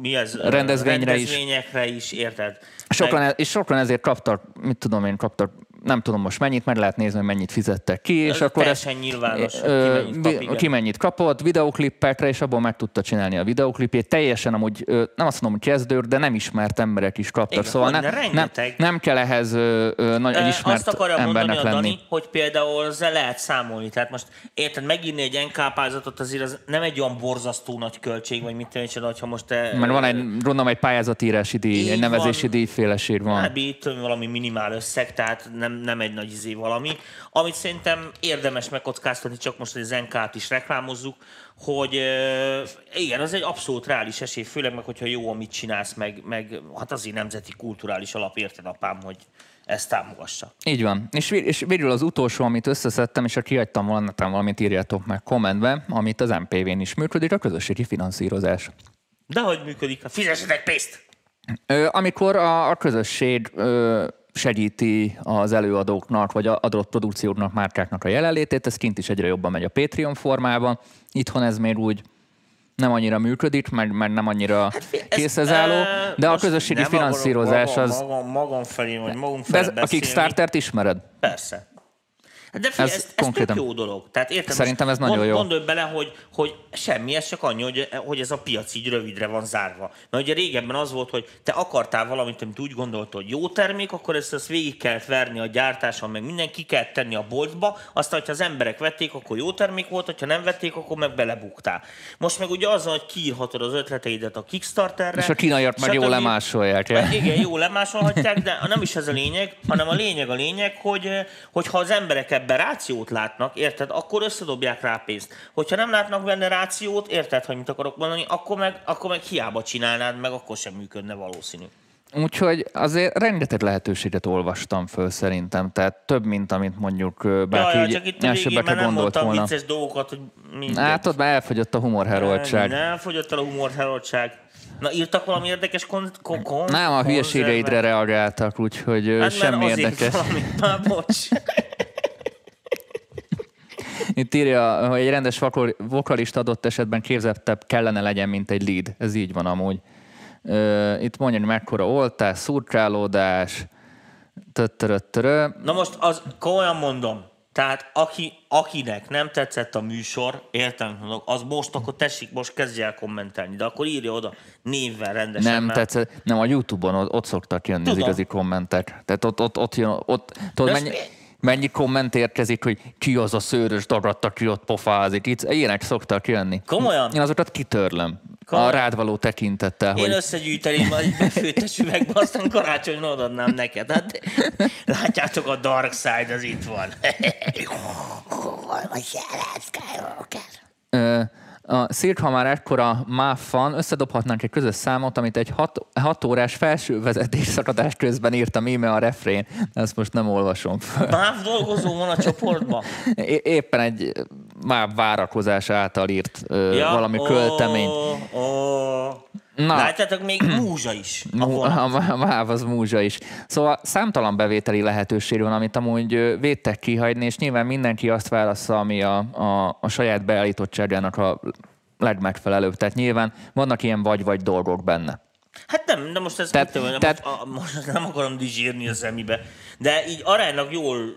mi ez, rendezvényre rendezvényekre is, is érted? Sokan, meg... és sokan ezért kaptak, mit tudom én, kaptak nem tudom most mennyit, meg lehet nézni, hogy mennyit fizettek ki, és Ez akkor ez, nyilvános, ö, ki, mennyit kap, ki mennyit kapott, videoklippekre, és abból meg tudta csinálni a videoklipjét. Teljesen amúgy, nem azt mondom, hogy kezdőr, de nem ismert emberek is kaptak, Igen, szóval ne, nem, nem kell ehhez ö, ö, nagyon ismert azt embernek mondani lenni. Dani, hogy például ezzel lehet számolni. Tehát most érted, megírni egy NK pályázatot azért az nem egy olyan borzasztó nagy költség, vagy mit tenni, ha most te... Mert van egy, gondolom, egy pályázatírási díj, egy nevezési díjféleség van. Hát, valami minimál összeg, tehát nem, nem egy nagy izé valami. Amit szerintem érdemes megkockáztatni, csak most, hogy az NK-t is reklámozzuk, hogy igen, az egy abszolút reális esély, főleg meg, hogyha jó, amit csinálsz, meg, meg hát azért nemzeti kulturális alap, érted apám, hogy ezt támogassa. Így van. És, és végül az utolsó, amit összeszedtem, és ha kihagytam volna, valamit írjátok meg kommentbe, amit az MPV-n is működik, a közösségi finanszírozás. De hogy működik? Fizessetek pénzt! Ö, amikor a, a közösség ö, segíti az előadóknak, vagy adott produkcióknak, márkáknak a jelenlétét, ez kint is egyre jobban megy a Patreon formában. Itthon ez még úgy nem annyira működik, mert, mert nem annyira hát, készrezálló, de a közösségi finanszírozás az... Magam, magam felé, vagy magam felé De a Kickstarter-t ismered? Persze. De figyelj, ez, ez, ez tök jó dolog. Tehát értem, Szerintem ez nagyon mond, jó. Gondolj bele, hogy, hogy semmi, ez csak annyi, hogy, hogy ez a piac így rövidre van zárva. Mert ugye régebben az volt, hogy te akartál valamit, amit úgy gondoltad, hogy jó termék, akkor ezt, ezt végig kellett verni a gyártáson, meg minden ki kellett tenni a boltba, aztán, hogyha az emberek vették, akkor jó termék volt, hogyha nem vették, akkor meg belebuktál. Most meg ugye az, hogy kiírhatod az ötleteidet a Kickstarterre. És a kínaiak meg jól lemásolják. Igen, jó lemásolhatják, de nem is ez a lényeg, hanem a lényeg a lényeg, hogy, hogy ha az emberek ebben rációt látnak, érted, akkor összedobják rá pénzt. Hogyha nem látnak benne rációt, érted, hogy mit akarok mondani, akkor meg, akkor meg hiába csinálnád, meg akkor sem működne valószínű. Úgyhogy azért rengeteg lehetőséget olvastam föl szerintem, tehát több, mint amit mondjuk bárki Ja, ja, csak itt nem gondolt volna. vicces dolgokat, hogy mindegy. Hát ott már elfogyott a humorheroldság. Nem fogyott el a humorheroldság. Na, írtak valami érdekes kon- kon- kon- Nem, a hülyeségeidre reagáltak, úgyhogy Hát semmi érdekes. Valami, már bocs. Itt írja, hogy egy rendes vokal- vokalista adott esetben képzettebb kellene legyen, mint egy lead. Ez így van amúgy. Itt mondja, hogy mekkora oltás, szurkálódás, töttöröttörö. Na most az komolyan mondom, tehát aki, akinek nem tetszett a műsor, értem, mondok, az most akkor tessék, most kezdje el kommentelni, de akkor írja oda névvel rendesen. Nem mert- tetszett, nem, a Youtube-on ott, ott szoktak jönni az Tudom. igazi kommentek. Tehát ott, ott, ott jön, ott, tudod, mennyi, mennyi komment érkezik, hogy ki az a szőrös dagat, aki ott pofázik. Itt ilyenek szoktak jönni. Komolyan? Én azokat kitörlöm. Komolyan? A rád való tekintettel, Én hogy összegyűjteném majd egy befőttes üvegbe, aztán karácsonyra odaadnám neked. Hát, látjátok, a Dark Side az itt van. Ö, a Cirque, ha már ekkora MÁV van, összedobhatnánk egy közös számot, amit egy hat, hat órás felső vezetés szakadás közben írtam íme a refrén. Ezt most nem olvasom föl. Máv dolgozó van a csoportban? É- Éppen egy MÁV várakozás által írt ö, valami költemény. Ó, ó. Na. Látjátok, még múzsa is. A vonat. A, a MÁV az múzsa is. Szóval számtalan bevételi lehetőség van, amit amúgy védtek kihagyni, és nyilván mindenki azt válassza, ami a, a, a saját beállítottságának a legmegfelelőbb. Tehát nyilván vannak ilyen vagy-vagy dolgok benne. Hát nem, de most ez Tehát- tehát, most, a, most nem akarom dizsírni a zemibe, de így aránylag jól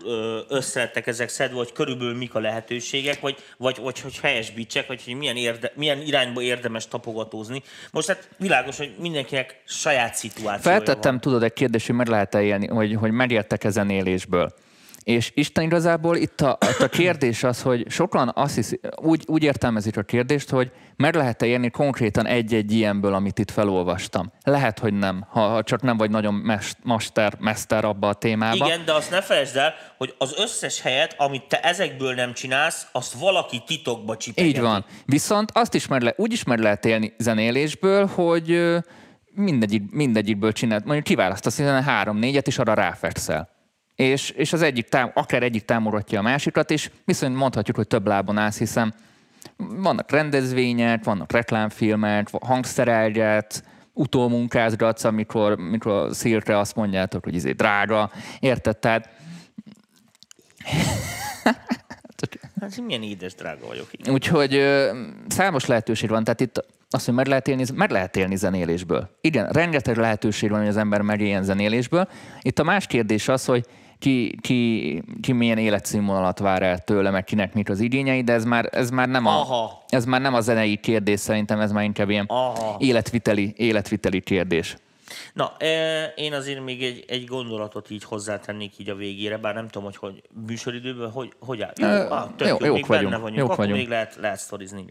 összelettek ezek szedve, hogy körülbelül mik a lehetőségek, vagy, vagy, vagy hogy helyesbítsek, vagy hogy milyen, érde, milyen irányba érdemes tapogatózni. Most hát világos, hogy mindenkinek saját szituációja Feltettem, van. tudod, egy kérdés, hogy meg lehet-e élni, hogy, hogy megértek ezen élésből. És Isten igazából itt a, itt a kérdés az, hogy sokan azt hiszi, úgy, úgy értelmezik a kérdést, hogy meg lehet-e élni konkrétan egy-egy ilyenből, amit itt felolvastam. Lehet, hogy nem, ha, ha csak nem vagy nagyon mest, master, mester abba a témába. Igen, de azt ne felejtsd el, hogy az összes helyet, amit te ezekből nem csinálsz, azt valaki titokba csipegeti. Így van. Viszont azt is meg le, úgy is meg lehet élni zenélésből, hogy mindegyik, mindegyikből csinált, mondjuk kiválasztasz hiszen három-négyet, és arra ráfekszel. És, és az egyik tám, akár egyik támogatja a másikat, és viszont mondhatjuk, hogy több lábon állsz, hiszen vannak rendezvények, vannak reklámfilmek, hangszerelget, utómunkázgatsz, amikor, amikor a szírre azt mondjátok, hogy izé drága, érted? Tehát Hát milyen édes drága vagyok. Igen. Úgyhogy ö, számos lehetőség van, tehát itt azt, hogy meg lehet élni, meg lehet élni zenélésből. Igen, rengeteg lehetőség van, hogy az ember megéljen zenélésből. Itt a más kérdés az, hogy ki, ki, ki milyen életszínvonalat vár el tőle, meg kinek mik az igényei, de ez már, ez már, nem, a, Aha. ez már nem a zenei kérdés, szerintem ez már inkább ilyen Aha. életviteli, életviteli kérdés. Na, e, én azért még egy, egy gondolatot így hozzátennék így a végére, bár nem tudom, hogy, hogy műsoridőben, hogy, hogy áll. Jó, Ö, ah, tök jó, jó, jók még vagyunk, benne vagyunk, jók akkor vagyunk. még lehet, lehet sztorizni.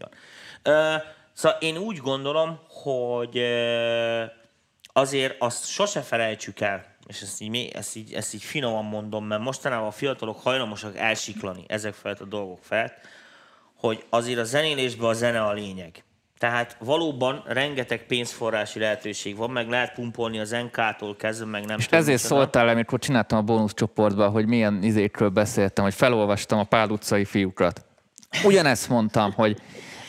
E, szóval én úgy gondolom, hogy e, azért azt sose felejtsük el, és ezt így, mé- ezt, így, ezt így finoman mondom, mert mostanában a fiatalok hajlamosak elsiklani ezek felett a dolgok felett, hogy azért a zenélésben a zene a lényeg. Tehát valóban rengeteg pénzforrási lehetőség van, meg lehet pumpolni az NK-tól kezdve, meg nem És tudom ezért micsoda. szóltál, amikor csináltam a bónuszcsoportban, hogy milyen izékről beszéltem, hogy felolvastam a Pál utcai fiúkat. Ugyanezt mondtam, hogy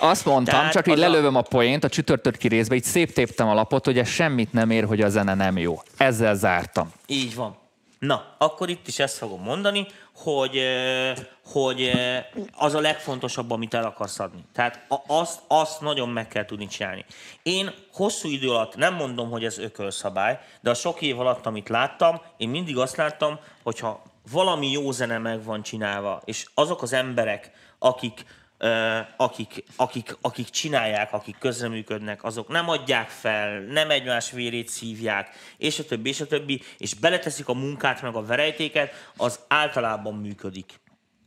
azt mondtam, Tehát csak így lelövöm a poént a csütörtöki részbe, így szép téptem a lapot, hogy ez semmit nem ér, hogy a zene nem jó. Ezzel zártam. Így van. Na, akkor itt is ezt fogom mondani, hogy, hogy az a legfontosabb, amit el akarsz adni. Tehát azt, azt nagyon meg kell tudni csinálni. Én hosszú idő alatt, nem mondom, hogy ez ökölszabály, de a sok év alatt, amit láttam, én mindig azt láttam, hogyha valami jó zene meg van csinálva, és azok az emberek, akik akik, akik, akik csinálják, akik közreműködnek, azok nem adják fel, nem egymás vérét szívják, és a többi, és a többi, és beleteszik a munkát, meg a verejtéket, az általában működik.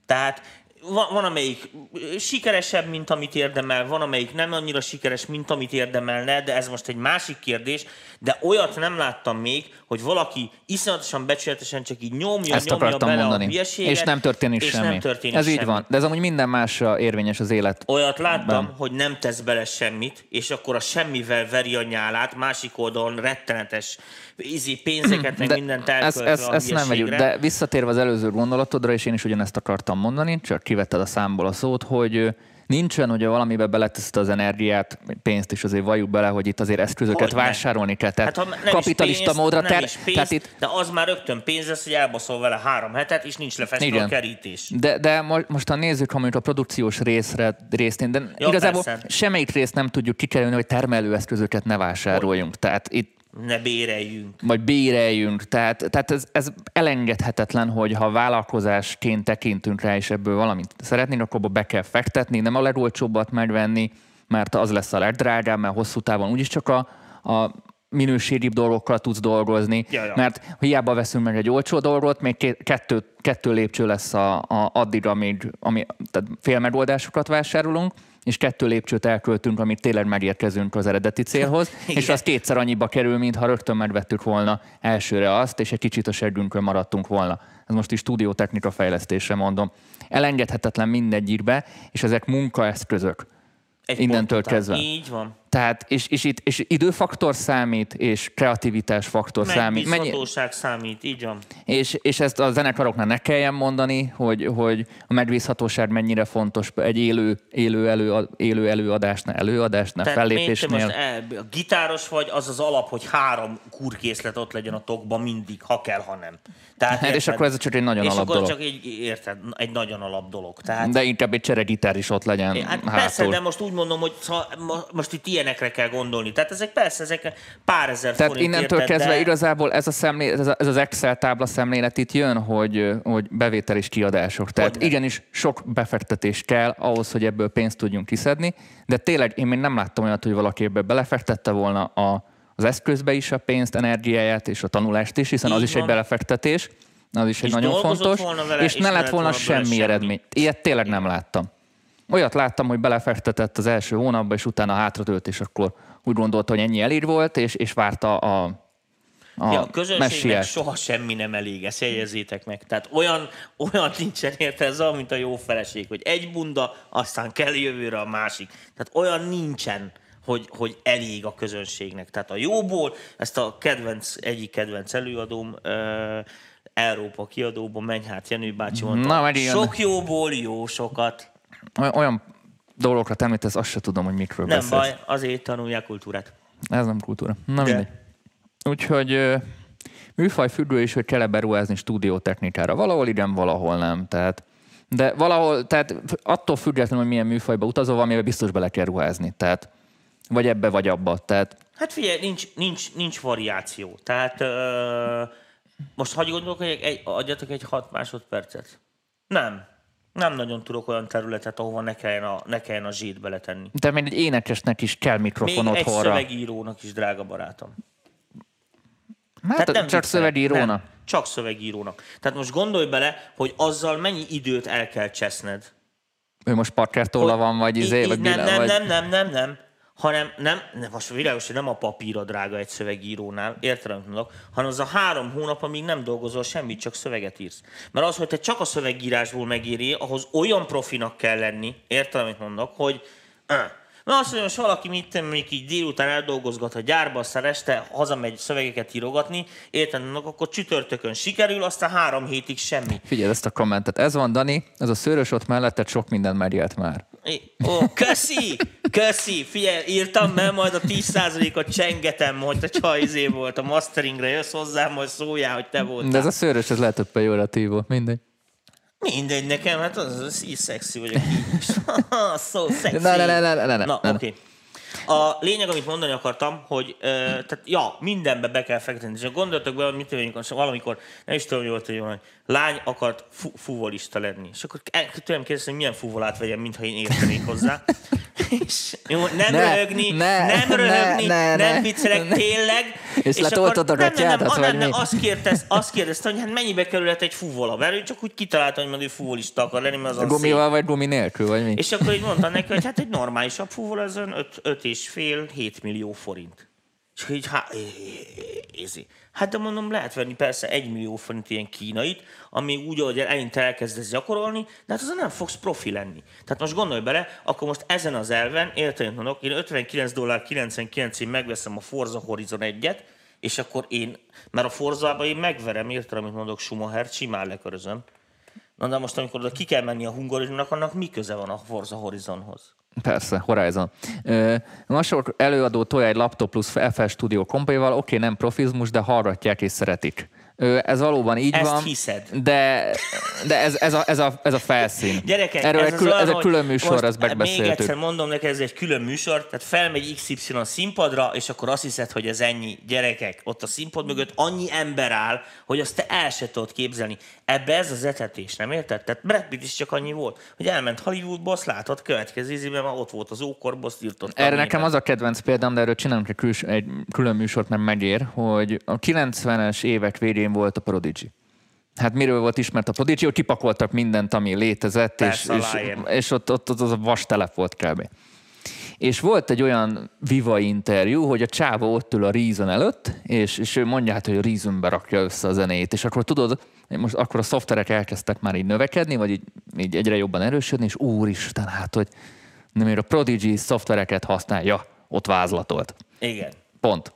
Tehát van, van, amelyik sikeresebb, mint amit érdemel, van, amelyik nem annyira sikeres, mint amit érdemelne, de ez most egy másik kérdés, De olyat nem láttam még, hogy valaki iszonyatosan becsületesen csak így nyomja, Ezt nyomja bele mondani. a hülyeséget, És nem történik és semmi. Nem történik Ez semmi. így van. De ez amúgy minden másra érvényes az élet. Olyat láttam, Ben. hogy nem tesz bele semmit, és akkor a semmivel veri a nyálát, másik oldalon rettenetes ízi pénzeket, meg mindent ez, elköltve ez, a ezt nem vegyük. De visszatérve az előző gondolatodra, és én is ugyanezt akartam mondani, csak kivetted a számból a szót, hogy nincsen, hogy valamibe beleteszed az energiát, pénzt is azért valljuk bele, hogy itt azért eszközöket Hogyne. vásárolni kell. Tehát Hát ha nem kapitalista is pénzt, módra nem ter, pénzt, tehát itt de az már rögtön pénz lesz, hogy elbaszol vele három hetet, és nincs lefestve Igen. a kerítés. De, de mo- most ha nézzük, ha mondjuk a produkciós részre részén, de Ja, igazából persze. semmelyik részt nem tudjuk kikerülni, hogy termelőeszközöket ne vásároljunk. Tehát itt Ne béreljünk. vagy béreljünk. Tehát, tehát ez, ez elengedhetetlen, hogy ha vállalkozásként tekintünk rá, és ebből valamit szeretnénk, akkor abba be kell fektetni, nem a legolcsóbbat megvenni, mert az lesz a legdrágább, mert hosszú távon úgyis csak a, a minőségibb dolgokkal tudsz dolgozni, Ja, ja. mert hiába veszünk meg egy olcsó dolgot, még kettő, kettő lépcső lesz a, a, addig, amíg ami, tehát félmegoldásokat vásárolunk, és kettő lépcsőt elköltünk, amíg tényleg megérkezünk az eredeti célhoz, és az kétszer annyiba kerül, mint ha rögtön megvettük volna elsőre azt, és egy kicsit a seggünkön maradtunk volna. Ez most is stúdiótechnika fejlesztésre mondom. Elengedhetetlen mindegyikbe, és ezek munkaeszközök. Egy Innentől kezdve. Így van. Tehát, és, és, itt, és időfaktor számít, és kreativitás faktor számít. Megbízhatóság számít, így van. és, és ezt a zenekaroknál ne kelljen mondani, hogy, hogy a megbízhatóság mennyire fontos egy élő, élő, elő, élő előadásnál, előadásnál, Tehát fellépésnél. most a gitáros vagy, az az alap, hogy három kurkészlet ott legyen a tokban mindig, ha kell, ha nem. Tehát, Hát és érted? akkor ez csak egy nagyon és alap akkor dolog. csak egy, érted, egy nagyon alap dolog. Tehát, De inkább egy cseregitár is ott legyen Hát hátul. persze, de most úgy mondom, hogy mo- most itt ilyenekre kell gondolni. Tehát ezek persze, ezek pár ezer Tehát forint innentől érted, kezdve de... igazából ez, a szemlé, ez, a, ez az Excel tábla szemlélet itt jön, hogy, hogy bevétel és kiadások. Tehát Hogyne. igenis sok befektetés kell ahhoz, hogy ebből pénzt tudjunk kiszedni, de tényleg én még nem láttam olyat, hogy valaki ebbe belefektette volna a, az eszközbe is a pénzt, energiáját és a tanulást is, hiszen az Így is egy van. belefektetés, az is egy És nagyon dolgozott fontos, vele, és és ne lett volna semmi. eredmény. Ilyet tényleg nem láttam. Olyat láttam, hogy belefektetett az első hónapban, és utána hátratölt, és akkor úgy gondolta, hogy ennyi elég volt, és, és várta a, a, Ja, a közönségnek soha semmi nem elég, ezt jegyezzétek meg. Tehát olyan, olyan nincsen érte ez mint a jó feleség, hogy egy bunda, aztán kell jövőre a másik. Tehát olyan nincsen, hogy, hogy elég a közönségnek. Tehát a jóból, ezt a kedvenc, egyik kedvenc előadóm, Európa kiadóban, Menyhát Jenő bácsi mondta, Na, sok jóból jó sokat. Olyan- dolgokat említesz, azt se tudom, hogy mikről Nem beszélsz. baj, azért tanulják kultúrát. Ez nem kultúra. Na De. mindegy. Úgyhogy műfaj függő is, hogy kell beruházni stúdiótechnikára. Valahol igen, valahol nem. Tehát, de valahol, tehát attól függetlenül, hogy milyen műfajba utazol, valamivel biztos bele kell ruházni. Tehát vagy ebbe, vagy abba. Tehát Hát figyelj, nincs, nincs, nincs variáció. Tehát ö, most hagyj gondolkodjak, egy, adjatok egy hat másodpercet. Nem. Nem nagyon tudok olyan területet, ahova ne kelljen a, ne kelljen a zsét beletenni. de még egy énekesnek is kell Még mikrofon egy otthonra. szövegírónak is, drága barátom. Hát Tehát csak viccelek. szövegírónak. Nem, csak szövegírónak. Tehát most gondolj bele, hogy azzal mennyi időt el kell cseszned. Ő most parkertóla van, vagy izé, vagy nem, nem, vagy... nem, nem, nem, nem, hanem nem, nem, most világos, hogy nem a papír a drága egy szövegírónál, érted, amit mondok, hanem az a három hónap, amíg nem dolgozol semmit, csak szöveget írsz. Mert az, hogy te csak a szövegírásból megéri, ahhoz olyan profinak kell lenni, érted, amit mondok, hogy uh. Na azt mondja, most valaki mit mondjuk így délután eldolgozgat a gyárba, aztán este hazamegy szövegeket írogatni, érted, mondok, akkor csütörtökön sikerül, aztán három hétig semmi. Figyelj ezt a kommentet. Ez van, Dani, ez a szőrös ott melletted sok mindent megélt már. Ó, köszi! Köszi! Figyelj, írtam, mert majd a 10%-ot csengetem, hogy a csaj izé volt a masteringre, jössz hozzám, majd szóljál, hogy te voltál. De ez a szőrös, ez lehet, hogy pejoratív volt, mindegy. Mindegy nekem, hát az, az így szexi vagyok így so. Ne, ne, ne, ne, ne, ne, Na, ne, ne. oké. A lényeg, amit mondani akartam, hogy ö, tehát, ja, mindenbe be kell fektetni. És gondoltok be, hogy mit tudjuk, valamikor, nem is tudom, hogy volt, hogy valami lány akart fu- fuvolista lenni. És akkor tőlem kérdezni, hogy milyen fuvolát vegyem, mintha én értenék hozzá. És jó, nem Ne, röhögni, ne, nem ne, röhögni, ne, nem ne. viccelek, tényleg. És letoltad a nem, nem, nem, gatyádat, nem, nem, nem, azt kérdezte, azt kérdezte, hogy hát mennyibe kerülhet egy fuvola, mert ő csak úgy kitalálta, hogy majd ő fuvolista akar lenni, mert az a Gumival vagy gumi nélkül, vagy mi? és akkor így mondtam neki, hogy hát egy normálisabb fúvol az 5, 5 és fél, 7 millió forint. És így, há, ézi. Hát de mondom, lehet venni persze egy millió forint ilyen kínait, ami úgy, hogy eleinte elkezdesz gyakorolni, de hát azon nem fogsz profi lenni. Tehát most gondolj bele, akkor most ezen az elven, érted, mondok, én 59 dollár 99 én megveszem a Forza Horizon 1-et, és akkor én, mert a Forzában én megverem, érted, amit mondok, Schumacher, simán lekörözöm. Na de most, amikor oda ki kell menni a Hungaroringnak, annak mi köze van a Forza Horizonhoz? Persze, Horizon. Masor előadó tolja egy laptop plusz FL Studio kompaival, oké, okay, nem profizmus, de hallgatják és szeretik. Ez valóban így Ezt van. hiszed. De, de ez, ez, a, ez, a, ez a felszín. Gyerekek, Erről ez, egy, kül, olyan, ez egy külön műsor, ezt Még megbeszéltük. egyszer mondom neked, ez egy külön műsor, tehát felmegy XY színpadra, és akkor azt hiszed, hogy ez ennyi. Gyerekek, ott a színpad mögött annyi ember áll, hogy azt te el se tudod képzelni. Ebbe ez az etetés, nem érted? Tehát Brad Pitt is csak annyi volt, hogy elment Hollywoodba, azt látod, következő ízében már ott volt az ókorból, azt írtott. Erre nekem az a kedvenc példám, de erről csinálunk egy, külön műsort, nem megér, hogy a 90-es évek végén volt a Prodigy. Hát miről volt ismert a Prodigy, hogy kipakoltak mindent, ami létezett, Persze, és, és, és ott, ott, ott az a vas telep volt kb. És volt egy olyan Viva interjú, hogy a csáva ott ül a Reason előtt, és, és ő mondja hát, hogy a Reasonbe rakja össze a zenét, és akkor tudod, most akkor a szoftverek elkezdtek már így növekedni, vagy így, így egyre jobban erősödni, és úristen, hát, hogy nem a Prodigy szoftvereket használja, ott vázlatolt. Igen. Pont.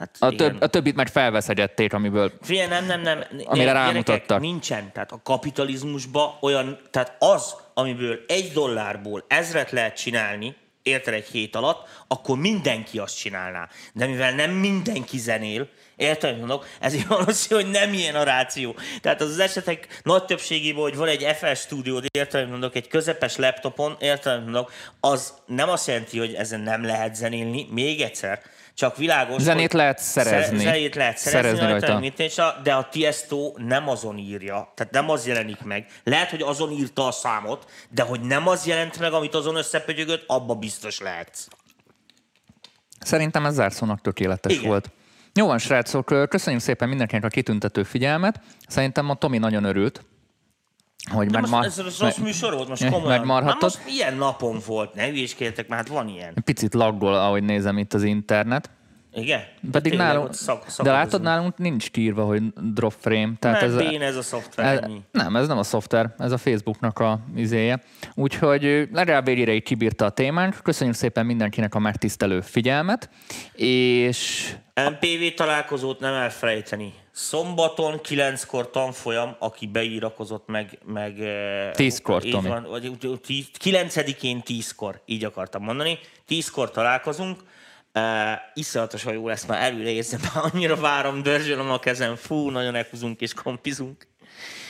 Hát A, igen. több, a többit meg felveszegyették, amiből Figyelj, nem, nem, nem. Amire rámutattak. Nincsen. Tehát a kapitalizmusban olyan, tehát az, amiből egy dollárból ezret lehet csinálni, érted egy hét alatt, akkor mindenki azt csinálná. De mivel nem mindenki zenél, érted, mondok, ezért valószínű, hogy nem ilyen a ráció. Tehát az, az esetek nagy többségében, hogy van egy FL stúdiód, érted, mondok, egy közepes laptopon, érted, mondok, az nem azt jelenti, hogy ezen nem lehet zenélni, még egyszer, csak világos, Zenét lehet szerezni. Sze- zenét lehet szerezni, Szerezni rajta, rajta. mint és a, de a Tiesto nem azon írja, tehát nem az jelenik meg. Lehet, hogy azon írta a számot, de hogy nem az jelent meg, amit azon összepögyögött, abba biztos lehetsz. Szerintem ez zárszónak tökéletes Igen. volt. Jó van, srácok, köszönjük szépen mindenkinek a kitüntető figyelmet. Szerintem a Tomi nagyon örült, hogy meg most ez rossz műsor volt, most komolyan. megmarhattad. Na most ilyen napon volt, ne hülyéskedjetek, mert hát van ilyen. picit laggol, ahogy nézem itt az internet. Igen? Pedig Tényleg nálunk, szak- de látod, nálunk nincs kiírva, hogy drop frame. Tehát Mert ez, béna ez a szoftver, ez, nem, ez nem a szoftver, ez a Facebooknak a izéje. Úgyhogy legalább egy ideig kibírta a témánk. Köszönjük szépen mindenkinek a megtisztelő figyelmet, és MPV találkozót nem elfelejteni. Szombaton kilenckor tanfolyam, aki beírakozott meg... meg eh, Tízkor, Tomi. van, vagy tíz- Kilencedikén tízkor, így akartam mondani. Tízkor találkozunk. Uh, iszonyatosan jó lesz, már előre érzem, már annyira várom, dörzsölöm a kezem, fú, nagyon elhúzunk és kompizunk.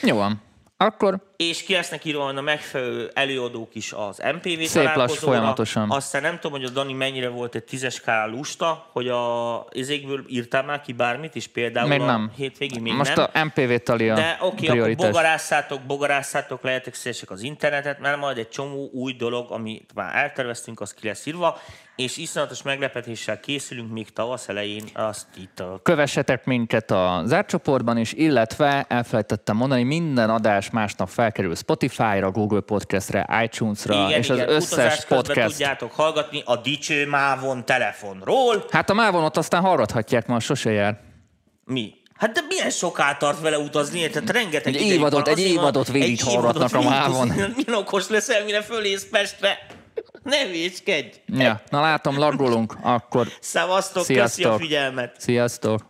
jó van. Akkor És ki lesznek írva a megfelelő előadók is az MPV Szép lass, folyamatosan. Aztán nem tudom, hogy a Dani mennyire volt egy tízes skálán lusta, hogy a izékből írtál már ki bármit is, például még a nem. hétvégén még Most nem. a MPV tali a De oké, okay, akkor bogarásszátok, bogarásszátok, lehetek szélesek az internetet, mert majd egy csomó új dolog, amit már elterveztünk, az ki lesz írva, és iszonyatos meglepetéssel készülünk még tavasz elején, azt itt a Kövessetek minket a zárt csoportban is, illetve elfelejtettem mondani, minden adás másnap felkerül Spotify-ra, Google Podcast-re, iTunes-ra, igen, és igen, az összes podcast. tudjátok hallgatni a dicső mávon telefonról. Hát a Mávonot aztán hallgathatják, ma sose jár. Mi? Hát de milyen soká tart vele utazni, tehát rengeteg Egy évadot- van. egy évadot végig hallgatnak a mávon. Milyen okos leszel, mire fölész Pestre? Ne hülyéskedj! Ja, na látom, laggolunk, akkor Szevasztok, köszi a Sziasztok. figyelmet! sziasztok!